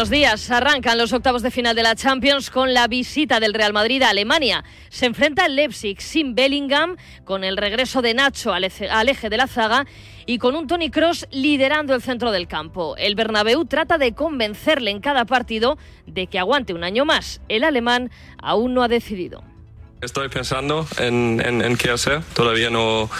Buenos días. Arrancan los octavos de final de la Champions con la visita del Real Madrid a Alemania. Se enfrenta el Leipzig sin Bellingham, con el regreso de Nacho al eje de la zaga y con un Tony Cross liderando el centro del campo. El Bernabéu trata de convencerle en cada partido de que aguante un año más. El alemán aún no ha decidido. Estoy pensando en, en, qué hacer. Todavía no,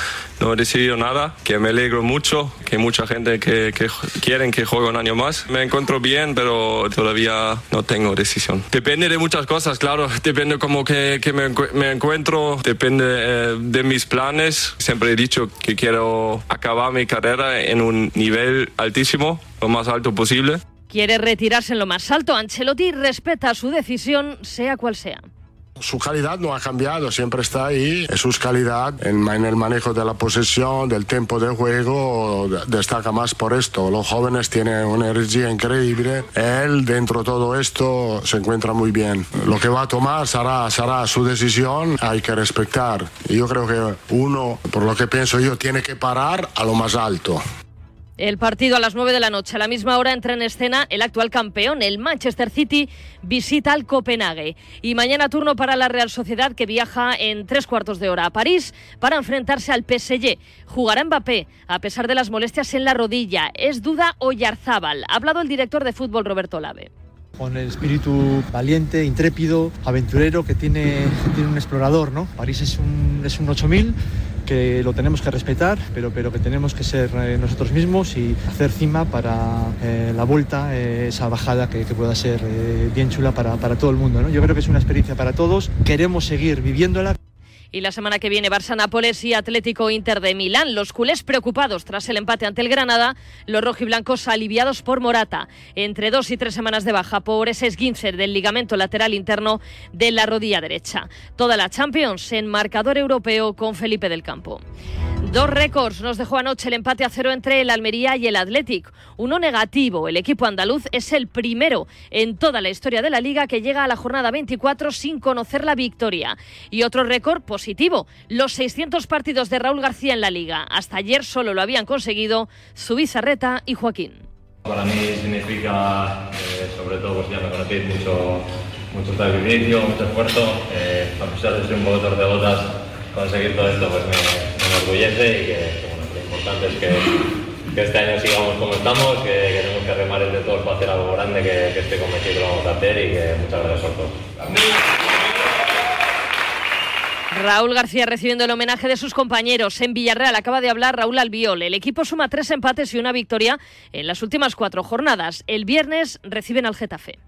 no, he decidido nada. Que me alegro mucho. Que mucha gente que, que quieren que juegue un año más. Me encuentro bien, pero todavía no tengo decisión. Depende de muchas cosas, claro. Depende cómo que, que me, me, encuentro. Depende eh, de mis planes. Siempre he dicho que quiero acabar mi carrera en un nivel altísimo, lo más alto posible. Quiere retirarse en lo más alto. Ancelotti respeta su decisión, sea cual sea. Su calidad no ha cambiado, siempre está ahí. Su calidad en, el manejo de la posesión, del tiempo de juego, destaca más por esto. Los jóvenes tienen una energía increíble. Él, dentro de todo esto, se encuentra muy bien. Lo que va a tomar será, será su decisión, hay que respetar. Yo creo que uno, por lo que pienso yo, tiene que parar a lo más alto. El partido a las 9 de la noche. A la misma hora entra en escena el actual campeón, el Manchester City, visita al Copenhague. Y mañana turno para la Real Sociedad que viaja en tres cuartos de hora a París para enfrentarse al PSG. Jugará Mbappé, a pesar de las molestias en la rodilla. Es duda Oyarzábal. Ha hablado el director de fútbol Roberto Lave con el espíritu valiente, intrépido, aventurero que tiene, tiene un explorador, ¿no? París es un, es un 8000 que lo tenemos que respetar, pero, pero que tenemos que ser eh, nosotros mismos y hacer cima para eh, la vuelta, eh, esa bajada que, pueda ser bien chula para, para todo el mundo. ¿no? Yo creo que es una experiencia para todos, queremos seguir viviéndola. Y la semana que viene Barça-Nápoles y Atlético Inter de Milán. Los culés preocupados tras el empate ante el Granada, los rojiblancos aliviados por Morata. Entre dos y tres semanas de baja por ese esguince del ligamento lateral interno de la rodilla derecha. Toda la Champions en marcador europeo con Felipe del Campo. Dos récords nos dejó anoche el empate a cero entre el Almería y el Athletic. Uno negativo. El equipo andaluz es el primero en toda la historia de la liga que llega a la jornada 24 sin conocer la victoria. Y otro récord positivo. Los 600 partidos de Raúl García en la liga. Hasta ayer solo lo habían conseguido Zubizarreta y Joaquín. Para mí significa, eh, sobre todo, pues ya me conocéis mucho, mucho sacrificio, mucho esfuerzo. Eh, a pesar de ser un poco de botas, conseguir todo esto pues me, enorgullece y que, lo importante es que, este año sigamos como estamos, que, tenemos que remar entre todos para hacer algo grande, que, que estoy convencido que lo vamos a hacer y que muchas gracias por todo. Raúl García recibiendo el homenaje de sus compañeros en Villarreal. Acaba de hablar Raúl Albiol. El equipo suma tres empates y una victoria en las últimas cuatro jornadas. El viernes reciben al Getafe.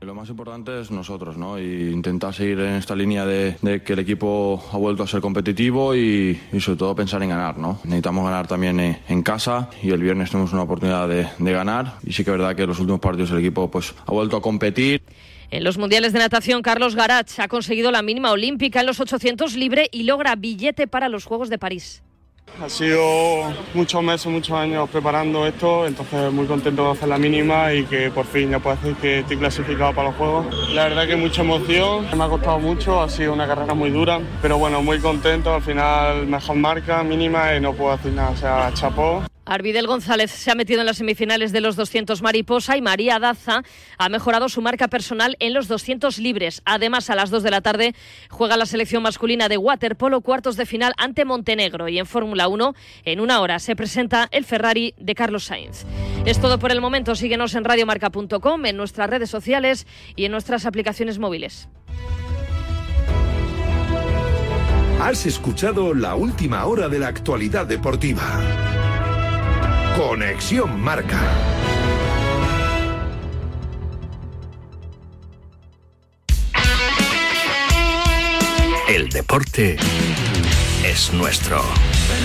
Lo más importante es nosotros, ¿no? Y intentar seguir en esta línea de, que el equipo ha vuelto a ser competitivo y, sobre todo pensar en ganar, ¿no? Necesitamos ganar también en, casa y el viernes tenemos una oportunidad de, ganar y sí que es verdad que en los últimos partidos el equipo pues ha vuelto a competir. En los mundiales de natación, Carlos Garach ha conseguido la mínima olímpica en los 800 libre y logra billete para los Juegos de París. Ha sido muchos meses, muchos años preparando esto, entonces muy contento de hacer la mínima y que por fin ya puedo decir que estoy clasificado para los Juegos. La verdad que mucha emoción, me ha costado mucho, ha sido una carrera muy dura, pero bueno, muy contento, al final mejor marca, mínima y no puedo decir nada, o sea, chapó. Arvidel González se ha metido en las semifinales de los 200 mariposa y María Daza ha mejorado su marca personal en los 200 libres. Además, a las 2 de la tarde juega la selección masculina de waterpolo cuartos de final ante Montenegro y en Fórmula 1 en una hora se presenta el Ferrari de Carlos Sainz. Es todo por el momento. Síguenos en radiomarca.com, en nuestras redes sociales y en nuestras aplicaciones móviles. Has escuchado la última hora de la actualidad deportiva. Conexión Marca. El deporte es nuestro.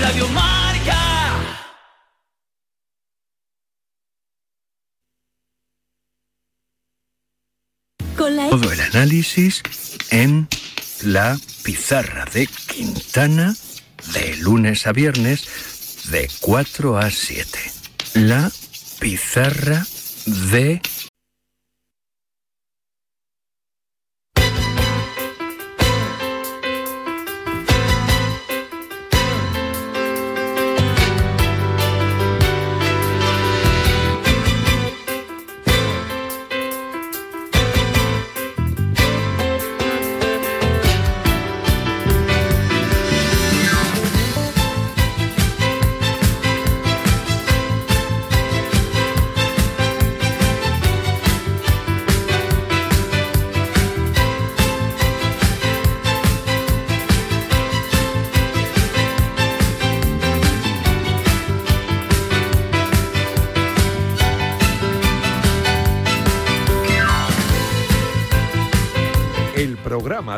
Radio Marca. Todo el análisis en la pizarra de Quintana de lunes a viernes de 4 a 7. La pizarra de...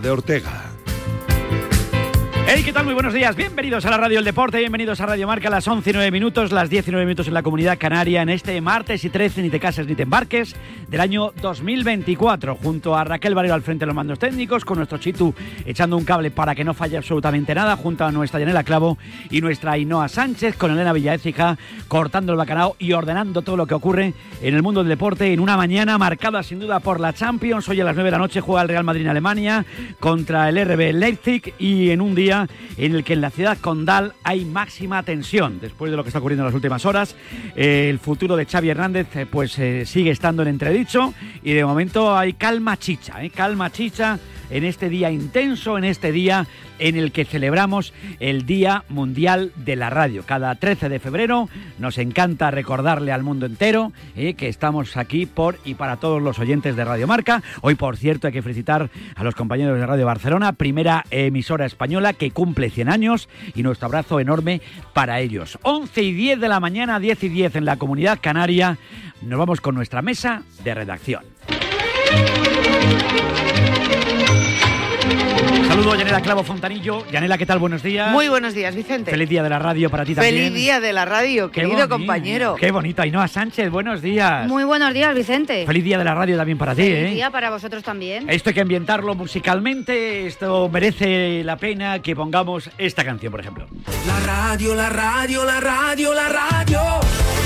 de Ortega. Muy buenos días. Bienvenidos a la Radio El Deporte, bienvenidos a Radio Marca, las 11 y 9 minutos, las 19 minutos en la Comunidad Canaria, en este martes y 13, ni te cases ni te embarques, del año 2024, junto a Raquel Valero al frente de los mandos técnicos, con nuestro Chitu echando un cable para que no falle absolutamente nada, junto a nuestra Yanela Clavo y nuestra Ainhoa Sánchez, con Elena Villaécija, cortando el bacalao y ordenando todo lo que ocurre en el mundo del deporte en una mañana marcada sin duda por la Champions. Hoy a las 9 de la noche juega el Real Madrid en Alemania contra el RB Leipzig y en un día en el que en la ciudad condal hay máxima tensión. Después de lo que está ocurriendo en las últimas horas, eh, el futuro de Xavi Hernández eh, pues eh, sigue estando en entredicho y de momento hay calma chicha, calma chicha en este día intenso, en este día en el que celebramos el Día Mundial de la Radio. Cada 13 de febrero nos encanta recordarle al mundo entero eh, que estamos aquí por y para todos los oyentes de Radio Marca. Hoy, por cierto, hay que felicitar a los compañeros de Radio Barcelona, primera emisora española que cumple 100 años y nuestro abrazo enorme para ellos. 11 y 10 de la mañana, 10 y 10 en la comunidad canaria. Nos vamos con nuestra mesa de redacción. Saludo Yanela Clavo Fontanillo. Yanela, ¿qué tal? Buenos días. Muy buenos días, Vicente. Feliz día de la radio para ti también. Feliz día de la radio, querido compañero. Qué bonito. Ainhoa Sánchez, buenos días. Muy buenos días, Vicente. Feliz día de la radio también para ti, Feliz ¿eh? día para vosotros también. Esto hay que ambientarlo musicalmente. Esto merece la pena que pongamos esta canción, por ejemplo. La radio, la radio, la radio, la radio.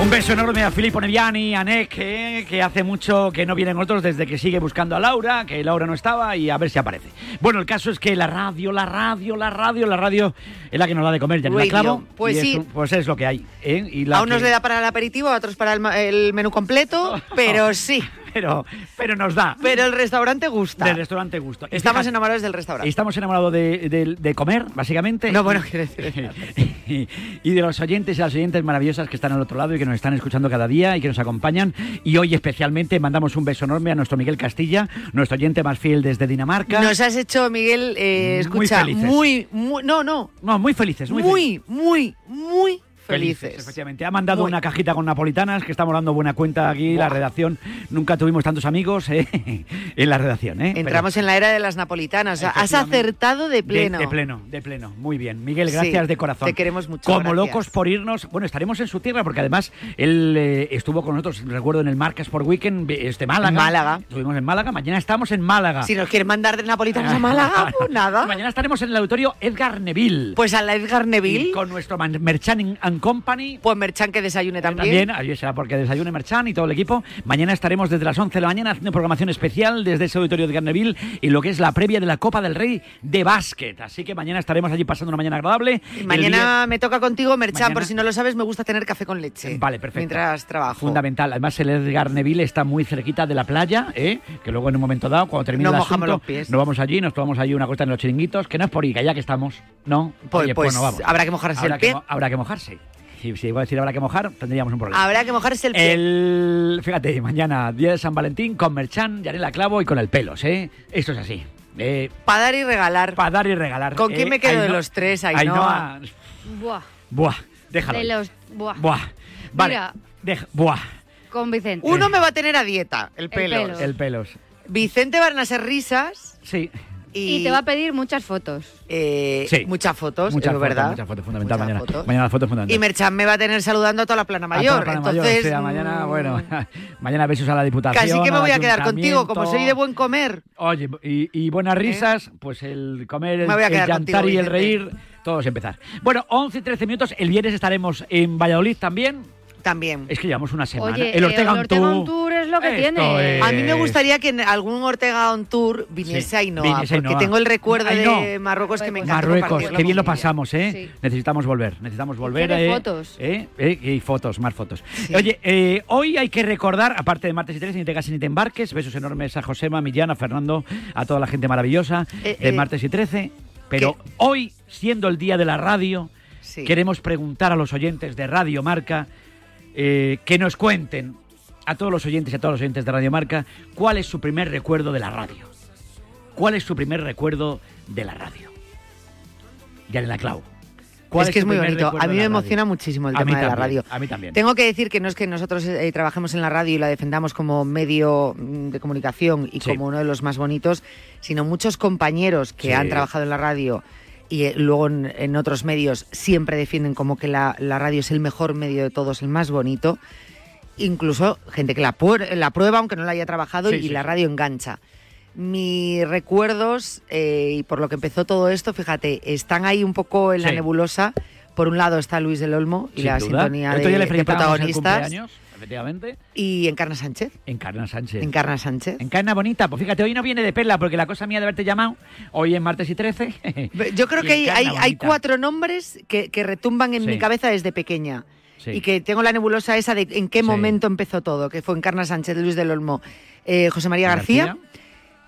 Un beso enorme a Filippo Neviani, a Nek, eh, que hace mucho que no vienen otros desde que sigue buscando a Laura, que Laura no estaba y a ver si aparece. Bueno, el caso es que la radio, la radio, la radio, la radio es la que nos da de comer, ya Radio, clavo. pues y sí. Es, pues es lo que hay. ¿eh? Y la A unos que- le da para el aperitivo, a otros para el, el menú completo, pero sí. Pero, pero nos da. Pero el restaurante gusta. Del restaurante gusto. Y Estamos fíjate- enamorados del restaurante. Estamos enamorados de, de- de comer, básicamente. No, bueno, quiero decir. y, y de los oyentes y las oyentes maravillosas que están al otro lado y que nos están escuchando cada día y que nos acompañan. Y hoy especialmente mandamos un beso enorme a nuestro Miguel Castilla, nuestro oyente más fiel desde Dinamarca. Nos has hecho, Miguel, eh, Muy escucha, muy, muy, no, no, No, muy felices, muy, muy, felices. muy, muy felices. Efectivamente, ha mandado Muy. una cajita con napolitanas que estamos dando buena cuenta aquí, la redacción. Nunca tuvimos tantos amigos eh, en la redacción. ¿eh? Pero- Entramos en la era de las napolitanas. Has acertado de pleno. De, pleno, de pleno. Muy bien. Miguel, Sí, gracias de corazón. te queremos mucho, Como gracias. locos por irnos. Bueno, estaremos en su tierra porque además él eh, estuvo con nosotros, recuerdo, en el Marcas por Weekend, este Málaga. En Málaga. Estuvimos en Málaga. Mañana estamos en Málaga. Si nos quieren mandar de napolitanos a Málaga, pues nada. Mañana estaremos en el auditorio Edgar Neville. Pues a la Edgar Neville, Y con nuestro Merchant and Company. pues Merchan que desayune también. También, ahí será porque desayune Merchan y todo el equipo. Mañana estaremos desde las 11 de la mañana haciendo programación especial desde ese auditorio de Garneville y lo que es la previa de la Copa del Rey de básquet. Así que mañana estaremos allí pasando una mañana agradable. Y Mañana me toca contigo, Merchan, Mañana- por si no lo sabes, me gusta tener café con leche. Vale, perfecto. Mientras trabajo. Fundamental. Además, el Edgar Neville está muy cerquita de la playa, ¿eh? que luego en un momento dado, cuando termine Nos el asunto, los pies. nos vamos allí, nos tomamos allí una costa en los chiringuitos, que no es por ir, que ya que estamos, ¿no? Pues- Oye, pues no vamos. habrá que mojarse Habrá el que pie. habrá que mojarse. Si, si iba a decir habrá que mojar, tendríamos un problema. Habrá que mojarse el pie. El, fíjate, mañana, día de San Valentín, con Merchan, Yanela Clavo y con el pelos, ¿eh? Esto es así. Eh, Para dar y regalar. para dar y regalar. ¿Con quién eh, me quedo de Ainhoa- los tres, Ainhoa? Buah. Buah, déjalo. De los. Buah. Buah. Vale. Mira. deja- buah, Con Vicente. Uno me va a tener a dieta, el pelo. pelo. el pelos. Vicente van a ser risas Sí. Y, Y te va a pedir muchas fotos. eh, Sí. muchas fotos, Muchas es fotos, verdad. muchas fotos, fundamental Muchas mañana. fotos. Mañana la foto es fundamental. Y Merchan me va a tener saludando a toda la plana A toda mayor. la plana mayor, Entonces, o sea, mañana, mm, bueno, mañana besos a la diputación. casi que me voy a quedar contigo, como soy de buen comer. Oye, y, y buenas risas, pues el comer, el, Me voy a el contigo, y el Vicente. reír, todos empezar. Bueno, 11 y 13 minutos, el viernes estaremos en Valladolid también. También. Es que llevamos una semana. Oye, el Ortega, el on Ortega Tour. on Tour es lo que Esto tiene. es- A mí me gustaría que algún Ortega on Tour viniese Sí, Ainhoa, viniese porque Ainhoa. tengo el recuerdo de Marruecos que me encanta. Marruecos, qué bien lo pasamos, ¿eh? Sí. Necesitamos volver, necesitamos volver. eh, fotos. eh, eh, y fotos, más fotos. Oye, eh, hoy hay que recordar, aparte de martes y 13, ni te cases ni te embarques, besos enormes a Josema, Millán, a Fernando, a toda la gente maravillosa Eh, de eh, martes y 13. Pero ¿qué? hoy, siendo el día de la radio, Sí. queremos preguntar a los oyentes de Radio Marca eh, que nos cuenten, a todos los oyentes y a todos los oyentes de Radio Marca, cuál es su primer recuerdo de la radio. ¿Cuál es su primer recuerdo de la radio? Ya en la clavo. ¿Cuál Es que es muy bonito. A mí me radio? emociona muchísimo el A tema de la radio. A mí también. Tengo que decir que no es que nosotros eh, trabajemos en la radio y la defendamos como medio mm, de comunicación y Sí. como uno de los más bonitos, sino muchos compañeros que Sí. han trabajado en la radio y eh, luego en, en otros medios siempre defienden como que la, la radio es el mejor medio de todos, el más bonito. Incluso gente que la, puer- la prueba aunque no la haya trabajado Sí, y sí, la radio engancha. Mis recuerdos, eh, y por lo que empezó todo esto, fíjate, están ahí un poco en la nebulosa. Por un lado está Luis del Olmo y Sin la duda. sintonía de, el protagonistas. Efectivamente. Y Encarna Sánchez. Encarna Sánchez. Encarna Sánchez. Encarna bonita. Pues fíjate, hoy no viene de perla porque la cosa mía de haberte llamado, hoy es martes y 13. Yo creo que hay, hay, hay cuatro nombres que, que retumban en Sí. mi cabeza desde pequeña. Sí. Y que tengo la nebulosa esa de en qué Sí. momento empezó todo, que fue Encarna Sánchez, Luis del Olmo, eh, José María García, García.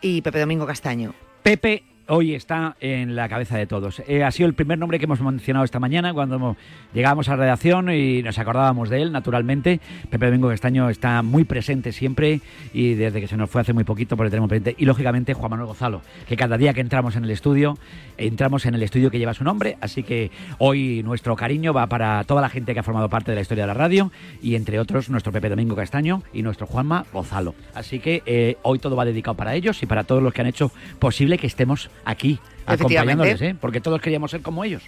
y Pepe Domingo Castaño. Pepe hoy está en la cabeza de todos. Eh, ha sido el primer nombre que hemos mencionado esta mañana cuando llegábamos a la redacción y nos acordábamos de él, naturalmente. Pepe Domingo Castaño está muy presente siempre y desde que se nos fue hace muy poquito, porque le tenemos presente. Y lógicamente Juan Manuel Gonzalo, que cada día que entramos en el estudio, entramos en el estudio que lleva su nombre. Así que hoy nuestro cariño va para toda la gente que ha formado parte de la historia de la radio y entre otros nuestro Pepe Domingo Castaño y nuestro Juanma Gonzalo. Así que eh, hoy todo va dedicado para ellos y para todos los que han hecho posible que estemos aquí acompañándoles, ¿eh? porque todos queríamos ser como ellos.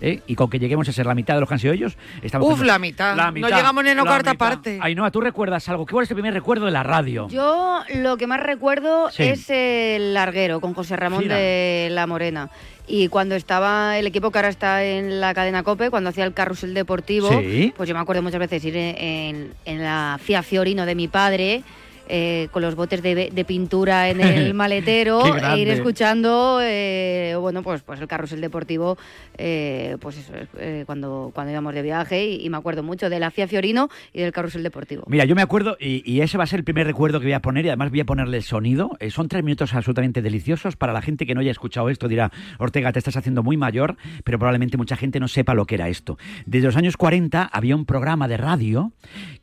¿eh? Y con que lleguemos a ser la mitad de los que han sido ellos, estamos Uf, la mitad. No llegamos ni a la cuarta mitad. parte. Ainhoa, ¿tú recuerdas algo? ¿Cuál es tu primer recuerdo de la radio? Yo lo que más recuerdo Sí. es el larguero con José Ramón Gira. de La Morena. Y cuando estaba el equipo que ahora está en la cadena COPE, cuando hacía el carrusel deportivo, Sí. pues yo me acuerdo muchas veces ir en, en la Fia Fiorino de mi padre. Eh, con los botes de, de pintura en el maletero e ir escuchando eh, bueno pues pues el carrusel deportivo eh, pues eso cuando cuando íbamos de viaje y, y me acuerdo mucho de la Fia Fiorino y del carrusel deportivo Mira, yo me acuerdo, y, y ese va a ser el primer recuerdo que voy a poner, y además voy a ponerle el sonido. Son tres minutos absolutamente deliciosos. Para la gente que no haya escuchado esto, dirá, Ortega, te estás haciendo muy mayor, pero probablemente mucha gente no sepa lo que era esto. Desde los años 40 había un programa de radio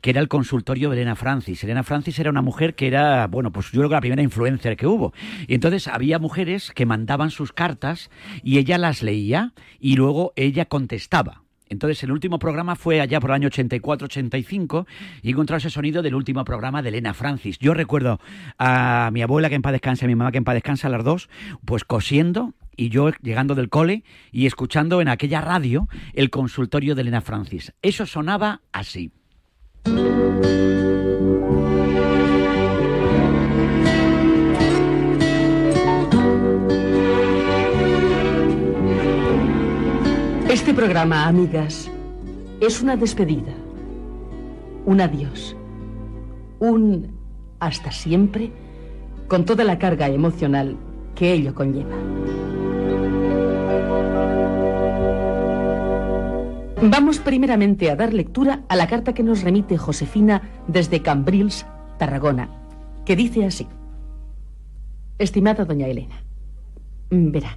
que era el consultorio de Elena Francis. Elena Francis era una mujer que era, bueno, pues yo creo que la primera influencer que hubo. Y entonces había mujeres que mandaban sus cartas y ella las leía y luego ella contestaba. Entonces, el último programa fue allá por el año 84-85 y encontrado ese sonido del último programa de Elena Francis. Yo recuerdo a mi abuela que en paz descansa y a mi mamá que en paz descansa, las dos, pues cosiendo y yo llegando del cole y escuchando en aquella radio el consultorio de Elena Francis. Eso sonaba así. Este programa, amigas, es una despedida, un adiós, un hasta siempre con toda la carga emocional que ello conlleva. Vamos primeramente a dar lectura a la carta que nos remite Josefina desde Cambrils, Tarragona, que dice así. Estimada doña Elena, verá,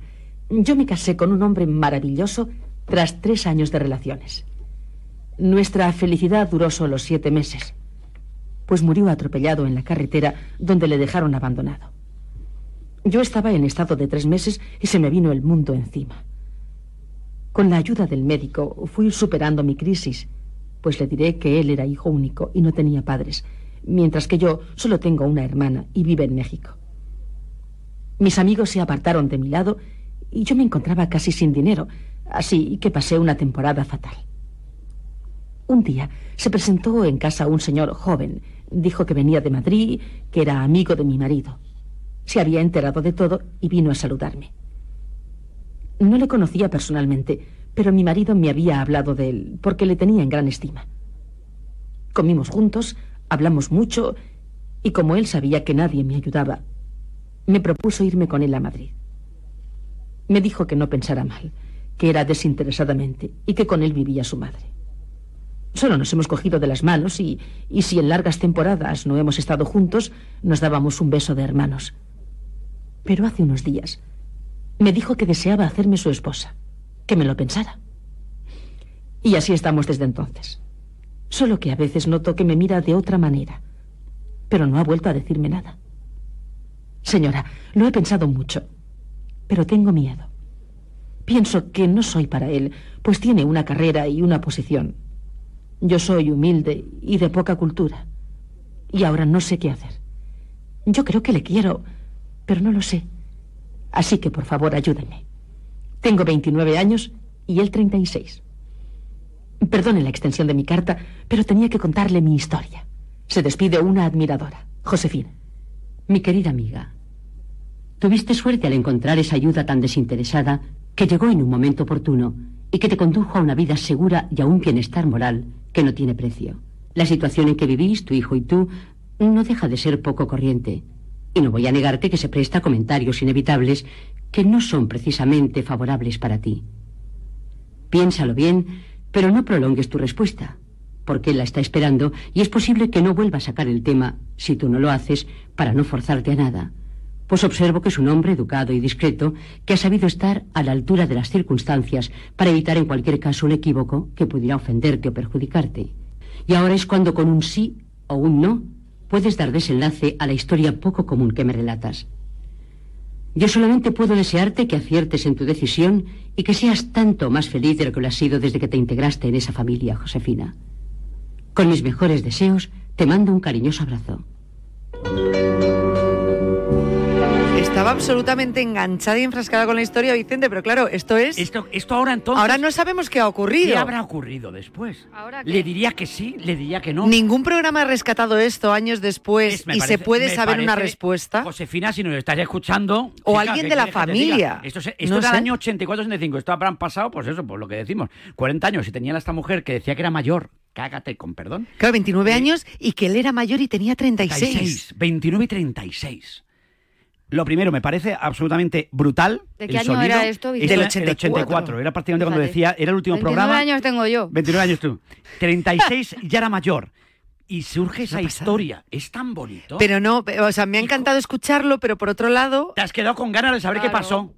yo me casé con un hombre maravilloso tras tres años de relaciones. Nuestra felicidad duró solo siete meses, pues murió atropellado en la carretera donde le dejaron abandonado. Yo estaba en estado de tres meses y se me vino el mundo encima. Con la ayuda del médico fui superando mi crisis, pues le diré que él era hijo único y no tenía padres, mientras que yo solo tengo una hermana y vive en México. Mis amigos se apartaron de mi lado y yo me encontraba casi sin dinero, así que pasé una temporada fatal. Un día se presentó en casa un señor joven. Dijo que venía de Madrid, que era amigo de mi marido. Se había enterado de todo y vino a saludarme. No le conocía personalmente, pero mi marido me había hablado de él porque le tenía en gran estima. Comimos juntos, hablamos mucho y como él sabía que nadie me ayudaba, me propuso irme con él a Madrid. Me dijo que no pensara mal, que era desinteresadamente y que con él vivía su madre. Solo nos hemos cogido de las manos y, y si en largas temporadas no hemos estado juntos, nos dábamos un beso de hermanos. Pero hace unos días me dijo que deseaba hacerme su esposa, que me lo pensara. Y así estamos desde entonces. Solo que a veces noto que me mira de otra manera, pero no ha vuelto a decirme nada. Señora, lo he pensado mucho, pero tengo miedo. Pienso que no soy para él, pues tiene una carrera y una posición. Yo soy humilde y de poca cultura. Y ahora no sé qué hacer. Yo creo que le quiero, pero no lo sé. Así que, por favor, ayúdenme. Tengo 29 años y él 36. Perdone la extensión de mi carta, pero tenía que contarle mi historia. Se despide una admiradora, Josefina. Mi querida amiga, tuviste suerte al encontrar esa ayuda tan desinteresada que llegó en un momento oportuno y que te condujo a una vida segura y a un bienestar moral que no tiene precio. La situación en que vivís, tu hijo y tú, no deja de ser poco corriente. Y no voy a negarte que se presta comentarios inevitables que no son precisamente favorables para ti. Piénsalo bien, pero no prolongues tu respuesta, porque él la está esperando y es posible que no vuelva a sacar el tema, si tú no lo haces, para no forzarte a nada. Pues observo que es un hombre educado y discreto que ha sabido estar a la altura de las circunstancias para evitar en cualquier caso un equívoco que pudiera ofenderte o perjudicarte. Y ahora es cuando con un sí o un no puedes dar desenlace a la historia poco común que me relatas. Yo solamente puedo desearte que aciertes en tu decisión y que seas tanto más feliz de lo que lo has sido desde que te integraste en esa familia, Josefina. Con mis mejores deseos, te mando un cariñoso abrazo. Estaba absolutamente enganchada y enfrascada con la historia, Vicente, pero claro, esto es... Esto, esto ahora entonces... Ahora no sabemos qué ha ocurrido. ¿Qué habrá ocurrido después? Le diría que sí, le diría que no. Ningún programa ha rescatado esto años después Es- y se puede saber una respuesta. Josefina, si nos estás escuchando... O chica, alguien ¿qué de la familia. Esto, es- esto No era el año 84-85. Esto habrán pasado, pues eso, por lo que decimos. 40 años y tenía esta mujer que decía que era mayor. Cágate, con perdón. Claro, 29 años y que él era mayor y tenía 36. 36, 29 y 36. Lo primero, me parece absolutamente brutal. ¿De qué el año sonido. Esto Vicente? Del el 84. 84. Era prácticamente cuando decía, era el último 29 programa. años tengo yo. 29 años tú. 36 ya era mayor. Y surge esa historia. Es tan bonito. Pero no, o sea, me ha encantado escucharlo, pero por otro lado... Te has quedado con ganas de saber qué pasó.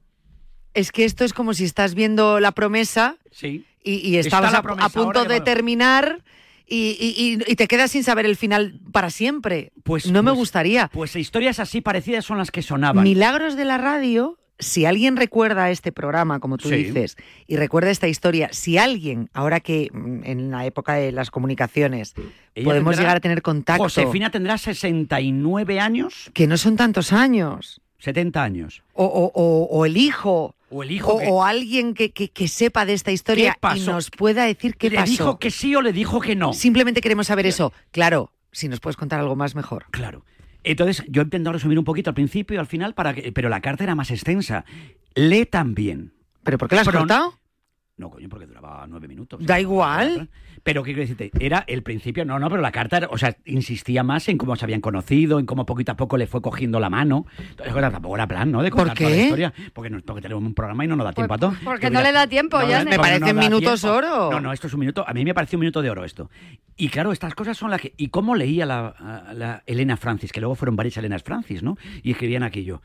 Es que esto es como si estás viendo la promesa Sí. y, estabas a, punto de terminar y- y- y te quedas sin saber el final para siempre. Pues no me pues- gustaría. Pues historias así parecidas son las que sonaban. Milagros de la radio. Si alguien recuerda este programa, como tú Sí. dices, y recuerda esta historia, si alguien, ahora que mm, en la época de las comunicaciones podemos tendrá- llegar a tener contacto, Josefina tendrá 69 años, que no son tantos años, 70 años. o, o- o- o el hijo, O el hijo o, que- o alguien que, que- que sepa de esta historia y nos pueda decir qué ¿Le pasó. dijo que sí o le dijo que no? Simplemente queremos saber eso. Claro, si nos puedes contar algo más, mejor. Claro. Entonces, yo he intentado resumir un poquito al principio y al final, para que, pero la carta era más extensa. Lee también. ¿Pero por qué la has cortado? No, coño, porque duraba nueve minutos. Da igual. Pero, ¿qué decirte? Era el principio, no, no, pero la carta, era- o sea, insistía más en cómo se habían conocido, en cómo poquito a poco le fue cogiendo la mano. Entonces, tampoco era plan, ¿no? De ¿Por contar toda la qué? historia. Porque, no, porque tenemos un programa y no nos da tiempo a todo. porque no le da tiempo, ya Me parecen minutos oro. No, no, esto es un minuto. A mí me pareció un minuto de oro esto. Y claro, estas cosas son las que. ¿Y cómo leía la, la Elena Francis? Que luego fueron varias Elenas Francis, ¿no? Y escribían aquello.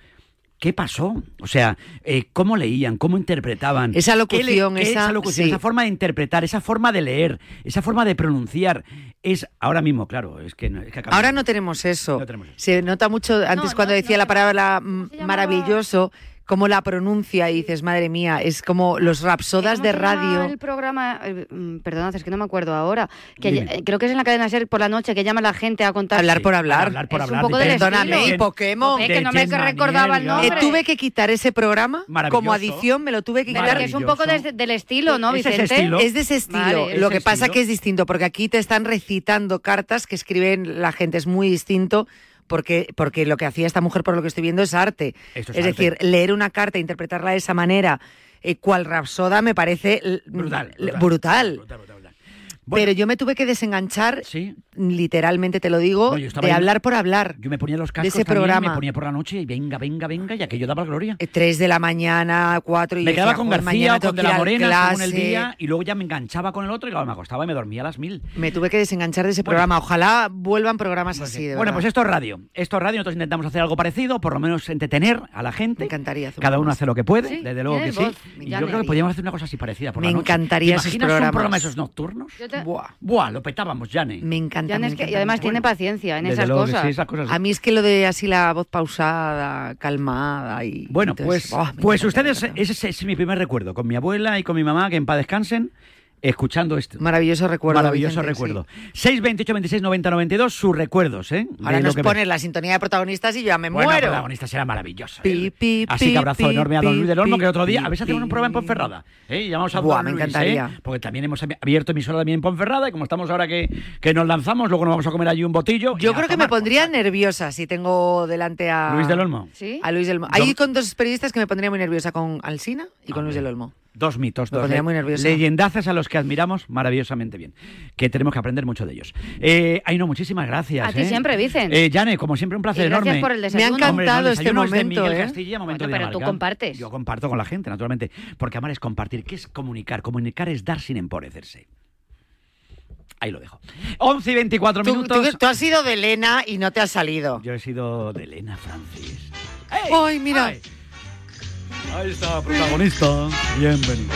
¿Qué pasó? O sea, eh, ¿cómo leían? ¿Cómo interpretaban? Esa ¿Qué locución, qué- esa- locución, sí. esa forma de interpretar, esa forma de leer, esa forma de pronunciar, es ahora mismo, claro, es que, no- es que. Ahora no tenemos eso. No tenemos eso. Se nota mucho antes cuando decía la palabra maravilloso, cómo la pronuncia y dices, madre mía, es como los rapsodas ¿Cómo de radio. El programa, eh, mm, perdonad, es que no me acuerdo ahora, que eh, creo que es en la cadena SER por la noche que llama a la gente a contar. Hablar por hablar. Hablar por Es hablar, un poco de Perdóname, y Pokémon. Que no me recordaba el ya. Eh, nombre. tuve que quitar ese programa como adición, me lo tuve que quitar. que es un poco de- del estilo, ¿no, ¿Es ese Vicente? estilo? Es de ese estilo. Vale, Lo ese que pasa estilo. que es distinto, porque aquí te están recitando cartas que escriben la gente, es muy distinto. Porque, porque lo que hacía esta mujer, por lo que estoy viendo, es arte. Esto es es arte. decir, leer una carta e interpretarla de esa manera, eh, cual rapsoda, me parece l- Brutal, l- brutal, brutal. brutal, brutal, brutal. Pero yo me tuve que desenganchar, Sí. Literalmente te lo digo, No, yo de ahí- hablar por hablar. Yo me ponía los cascos ese también, programa. me ponía por la noche y venga, venga, venga, y aquello daba gloria. Eh, Tres de la mañana, cuatro y me quedaba decía, con "Joder, García con De que la Morena según el clase". día y luego ya me enganchaba con el otro y claro, me acostaba y me dormía a las mil. Me tuve que desenganchar de ese programa. Ojalá vuelvan programas así, de bueno, pues esto es radio. Esto es radio, nosotros intentamos hacer algo parecido, por lo menos entretener a la gente. Me encantaría hacer Cada uno hace lo que puede, Sí, desde luego que sí. Y ya yo creo que podríamos hacer una cosa así parecida por Me la noche. encantaría ¿Te esos imaginas un programas. programa de esos nocturnos? Yo te- Buah, lo petábamos, Jane. Me encanta. Jan me es que- encanta, y además tiene paciencia en esas luego cosas. sí, esas cosas. A mí es que lo de así la voz pausada, calmada y... Bueno, entonces, pues, oh, pues ustedes, ese, es mi primer recuerdo, con mi abuela y con mi mamá, que en paz descansen, escuchando esto. Maravilloso recuerdo, Maravilloso Vicente, recuerdo. 6, 28, 26, 90, 92, sus recuerdos, ¿eh? Ahora De nos pones la sintonía de protagonistas y yo ya me Bueno, el muero. protagonista será maravilloso. Pi, pi, Así pi, que abrazo pi, enorme a don pi, Luis del Olmo, pi, que otro día, pi, a ver si hacemos un prueba en Ponferrada. ¿eh? Llamamos a Buah, don me Luis, encantaría. ¿eh? Porque también hemos abi- abierto emisora también en Ponferrada y como estamos ahora que, que nos lanzamos, luego nos vamos a comer allí un botillo. Yo creo que me pondría nerviosa si tengo delante a... Luis del Olmo. ¿Sí? A Luis del Olmo. Hay con dos periodistas que me pondría muy nerviosa, con Alsina y con Luis del Olmo. Dos mitos, dos le- muy nerviosa. leyendazas a los que admiramos maravillosamente bien. Que tenemos que aprender mucho de ellos. Eh, ay, no, muchísimas gracias. A ti ¿eh? siempre, Vicen. Eh, Jane, como siempre, un placer Y gracias enorme. por el Me ha desayuno. encantado Hombre, no, el este desayuno de momento, ¿eh? Castilla, momento Bueno, de pero tú compartes. Yo comparto con la gente, naturalmente. Porque amar es compartir. ¿Qué es comunicar? Comunicar es dar sin empobrecerse. Ahí lo dejo. 11 y 24 Tú, minutos. tú- tú has sido de Elena y no te has salido. Yo he sido de Elena Francis. ¡Ay, mira! Ay. Ahí está, protagonista. Bienvenido.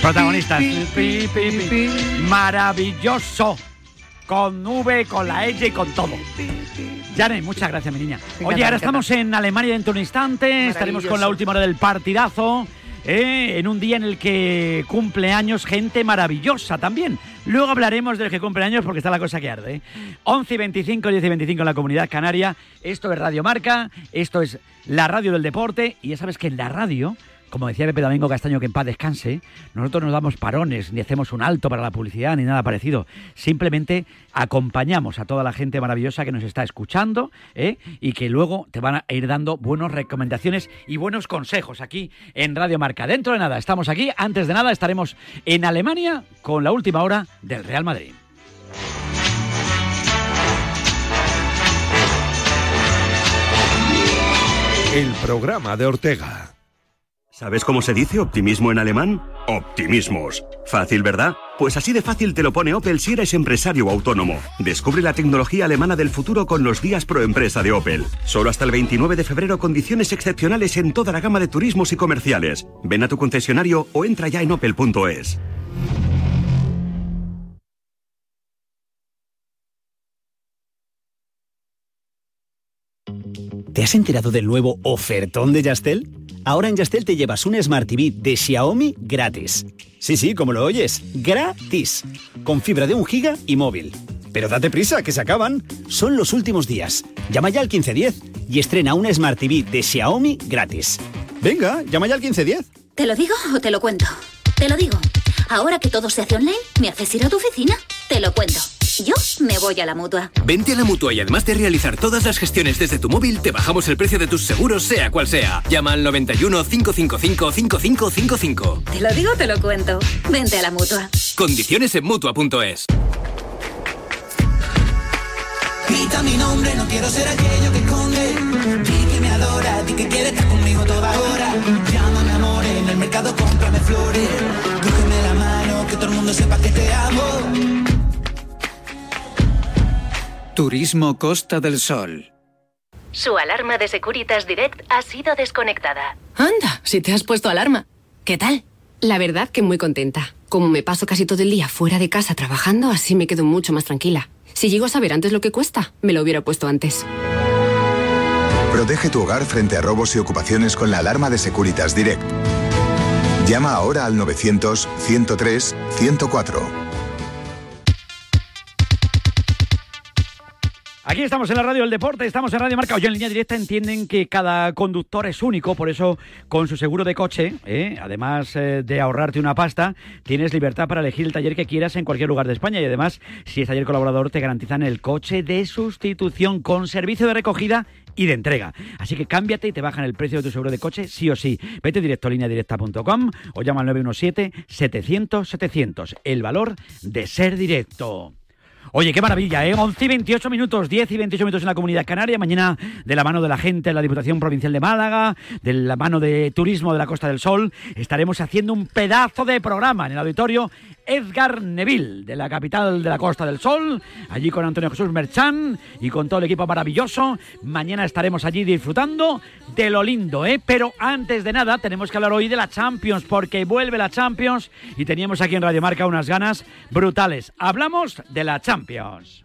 Protagonista. Pi, pi, pi. Maravilloso. Con V, con la L y con todo. Jane, muchas gracias, mi niña. Oye, ahora estamos en Alemania dentro de un instante. Estaremos con la última hora del partidazo. ¿Eh? En un día en el que cumple años gente maravillosa también. Luego hablaremos de los que cumple años porque está la cosa que arde. ¿eh? 11 y 25, 10 y 25 en la comunidad canaria. Esto es Radio Marca, esto es la radio del deporte. Y ya sabes que en la radio, como decía Pepe Domingo Castaño, que en paz descanse, nosotros no damos parones, ni hacemos un alto para la publicidad, ni nada parecido. Simplemente acompañamos a toda la gente maravillosa que nos está escuchando ¿eh? y que luego te van a ir dando buenas recomendaciones y buenos consejos aquí en Radio Marca. Dentro de nada, estamos aquí. Antes de nada, estaremos en Alemania con la última hora del Real Madrid. El programa de Ortega. ¿Sabes cómo se dice optimismo en alemán? Optimismos. Fácil, ¿verdad? Pues así de fácil te lo pone Opel si eres empresario o autónomo. Descubre la tecnología alemana del futuro con los días pro empresa de Opel. Solo hasta el 29 de febrero condiciones excepcionales en toda la gama de turismos y comerciales. Ven a tu concesionario o entra ya en opel.es. ¿Te has enterado del nuevo ofertón de Yastel? Ahora en Yastel te llevas un Smart TV de Xiaomi gratis. Sí, sí, como lo oyes, gratis. Con fibra de un giga y móvil. Pero date prisa, que se acaban. Son los últimos días. Llama ya al 1510 y estrena una Smart TV de Xiaomi gratis. Venga, llama ya al 1510. ¿Te lo digo o te lo cuento? Te lo digo. Ahora que todo se hace online, ¿me haces ir a tu oficina? Te lo cuento. Yo me voy a la mutua. Vente a la mutua y además de realizar todas las gestiones desde tu móvil, te bajamos el precio de tus seguros, sea cual sea. Llama al 91 555 5555. Te lo digo o te lo cuento. Vente a la mutua. Condiciones en mutua.es. Grita mi nombre, no quiero ser aquello que esconde. Di que me adora, di que quiere estar conmigo toda hora. Llámame amor, en el mercado cómprame flores. Cógeme la mano, que todo el mundo sepa que te amo. Turismo Costa del Sol. Su alarma de Securitas Direct ha sido desconectada. Anda, si te has puesto alarma. ¿Qué tal? La verdad que muy contenta. Como me paso casi todo el día fuera de casa trabajando, así me quedo mucho más tranquila. Si llego a saber antes lo que cuesta, me lo hubiera puesto antes. Protege tu hogar frente a robos y ocupaciones con la alarma de Securitas Direct. Llama ahora al 900 103 104. Aquí estamos en la radio del deporte, estamos en Radio Marca. Oye, en línea directa entienden que cada conductor es único, por eso con su seguro de coche, ¿eh? además eh, de ahorrarte una pasta, tienes libertad para elegir el taller que quieras en cualquier lugar de España y además, si es taller colaborador, te garantizan el coche de sustitución con servicio de recogida y de entrega. Así que cámbiate y te bajan el precio de tu seguro de coche sí o sí. Vete directo a lineadirecta.com o llama al 917-700-700. El valor de ser directo. Oye, qué maravilla, ¿eh? 11 y 28 minutos, 10 y 28 minutos en la Comunidad Canaria. Mañana, de la mano de la gente de la Diputación Provincial de Málaga, de la mano de Turismo de la Costa del Sol, estaremos haciendo un pedazo de programa en el auditorio Edgar Neville, de la capital de la Costa del Sol, allí con Antonio Jesús Merchán y con todo el equipo maravilloso. Mañana estaremos allí disfrutando de lo lindo, ¿eh? Pero antes de nada, tenemos que hablar hoy de la Champions, porque vuelve la Champions y teníamos aquí en Radio Marca unas ganas brutales. Hablamos de la Champions.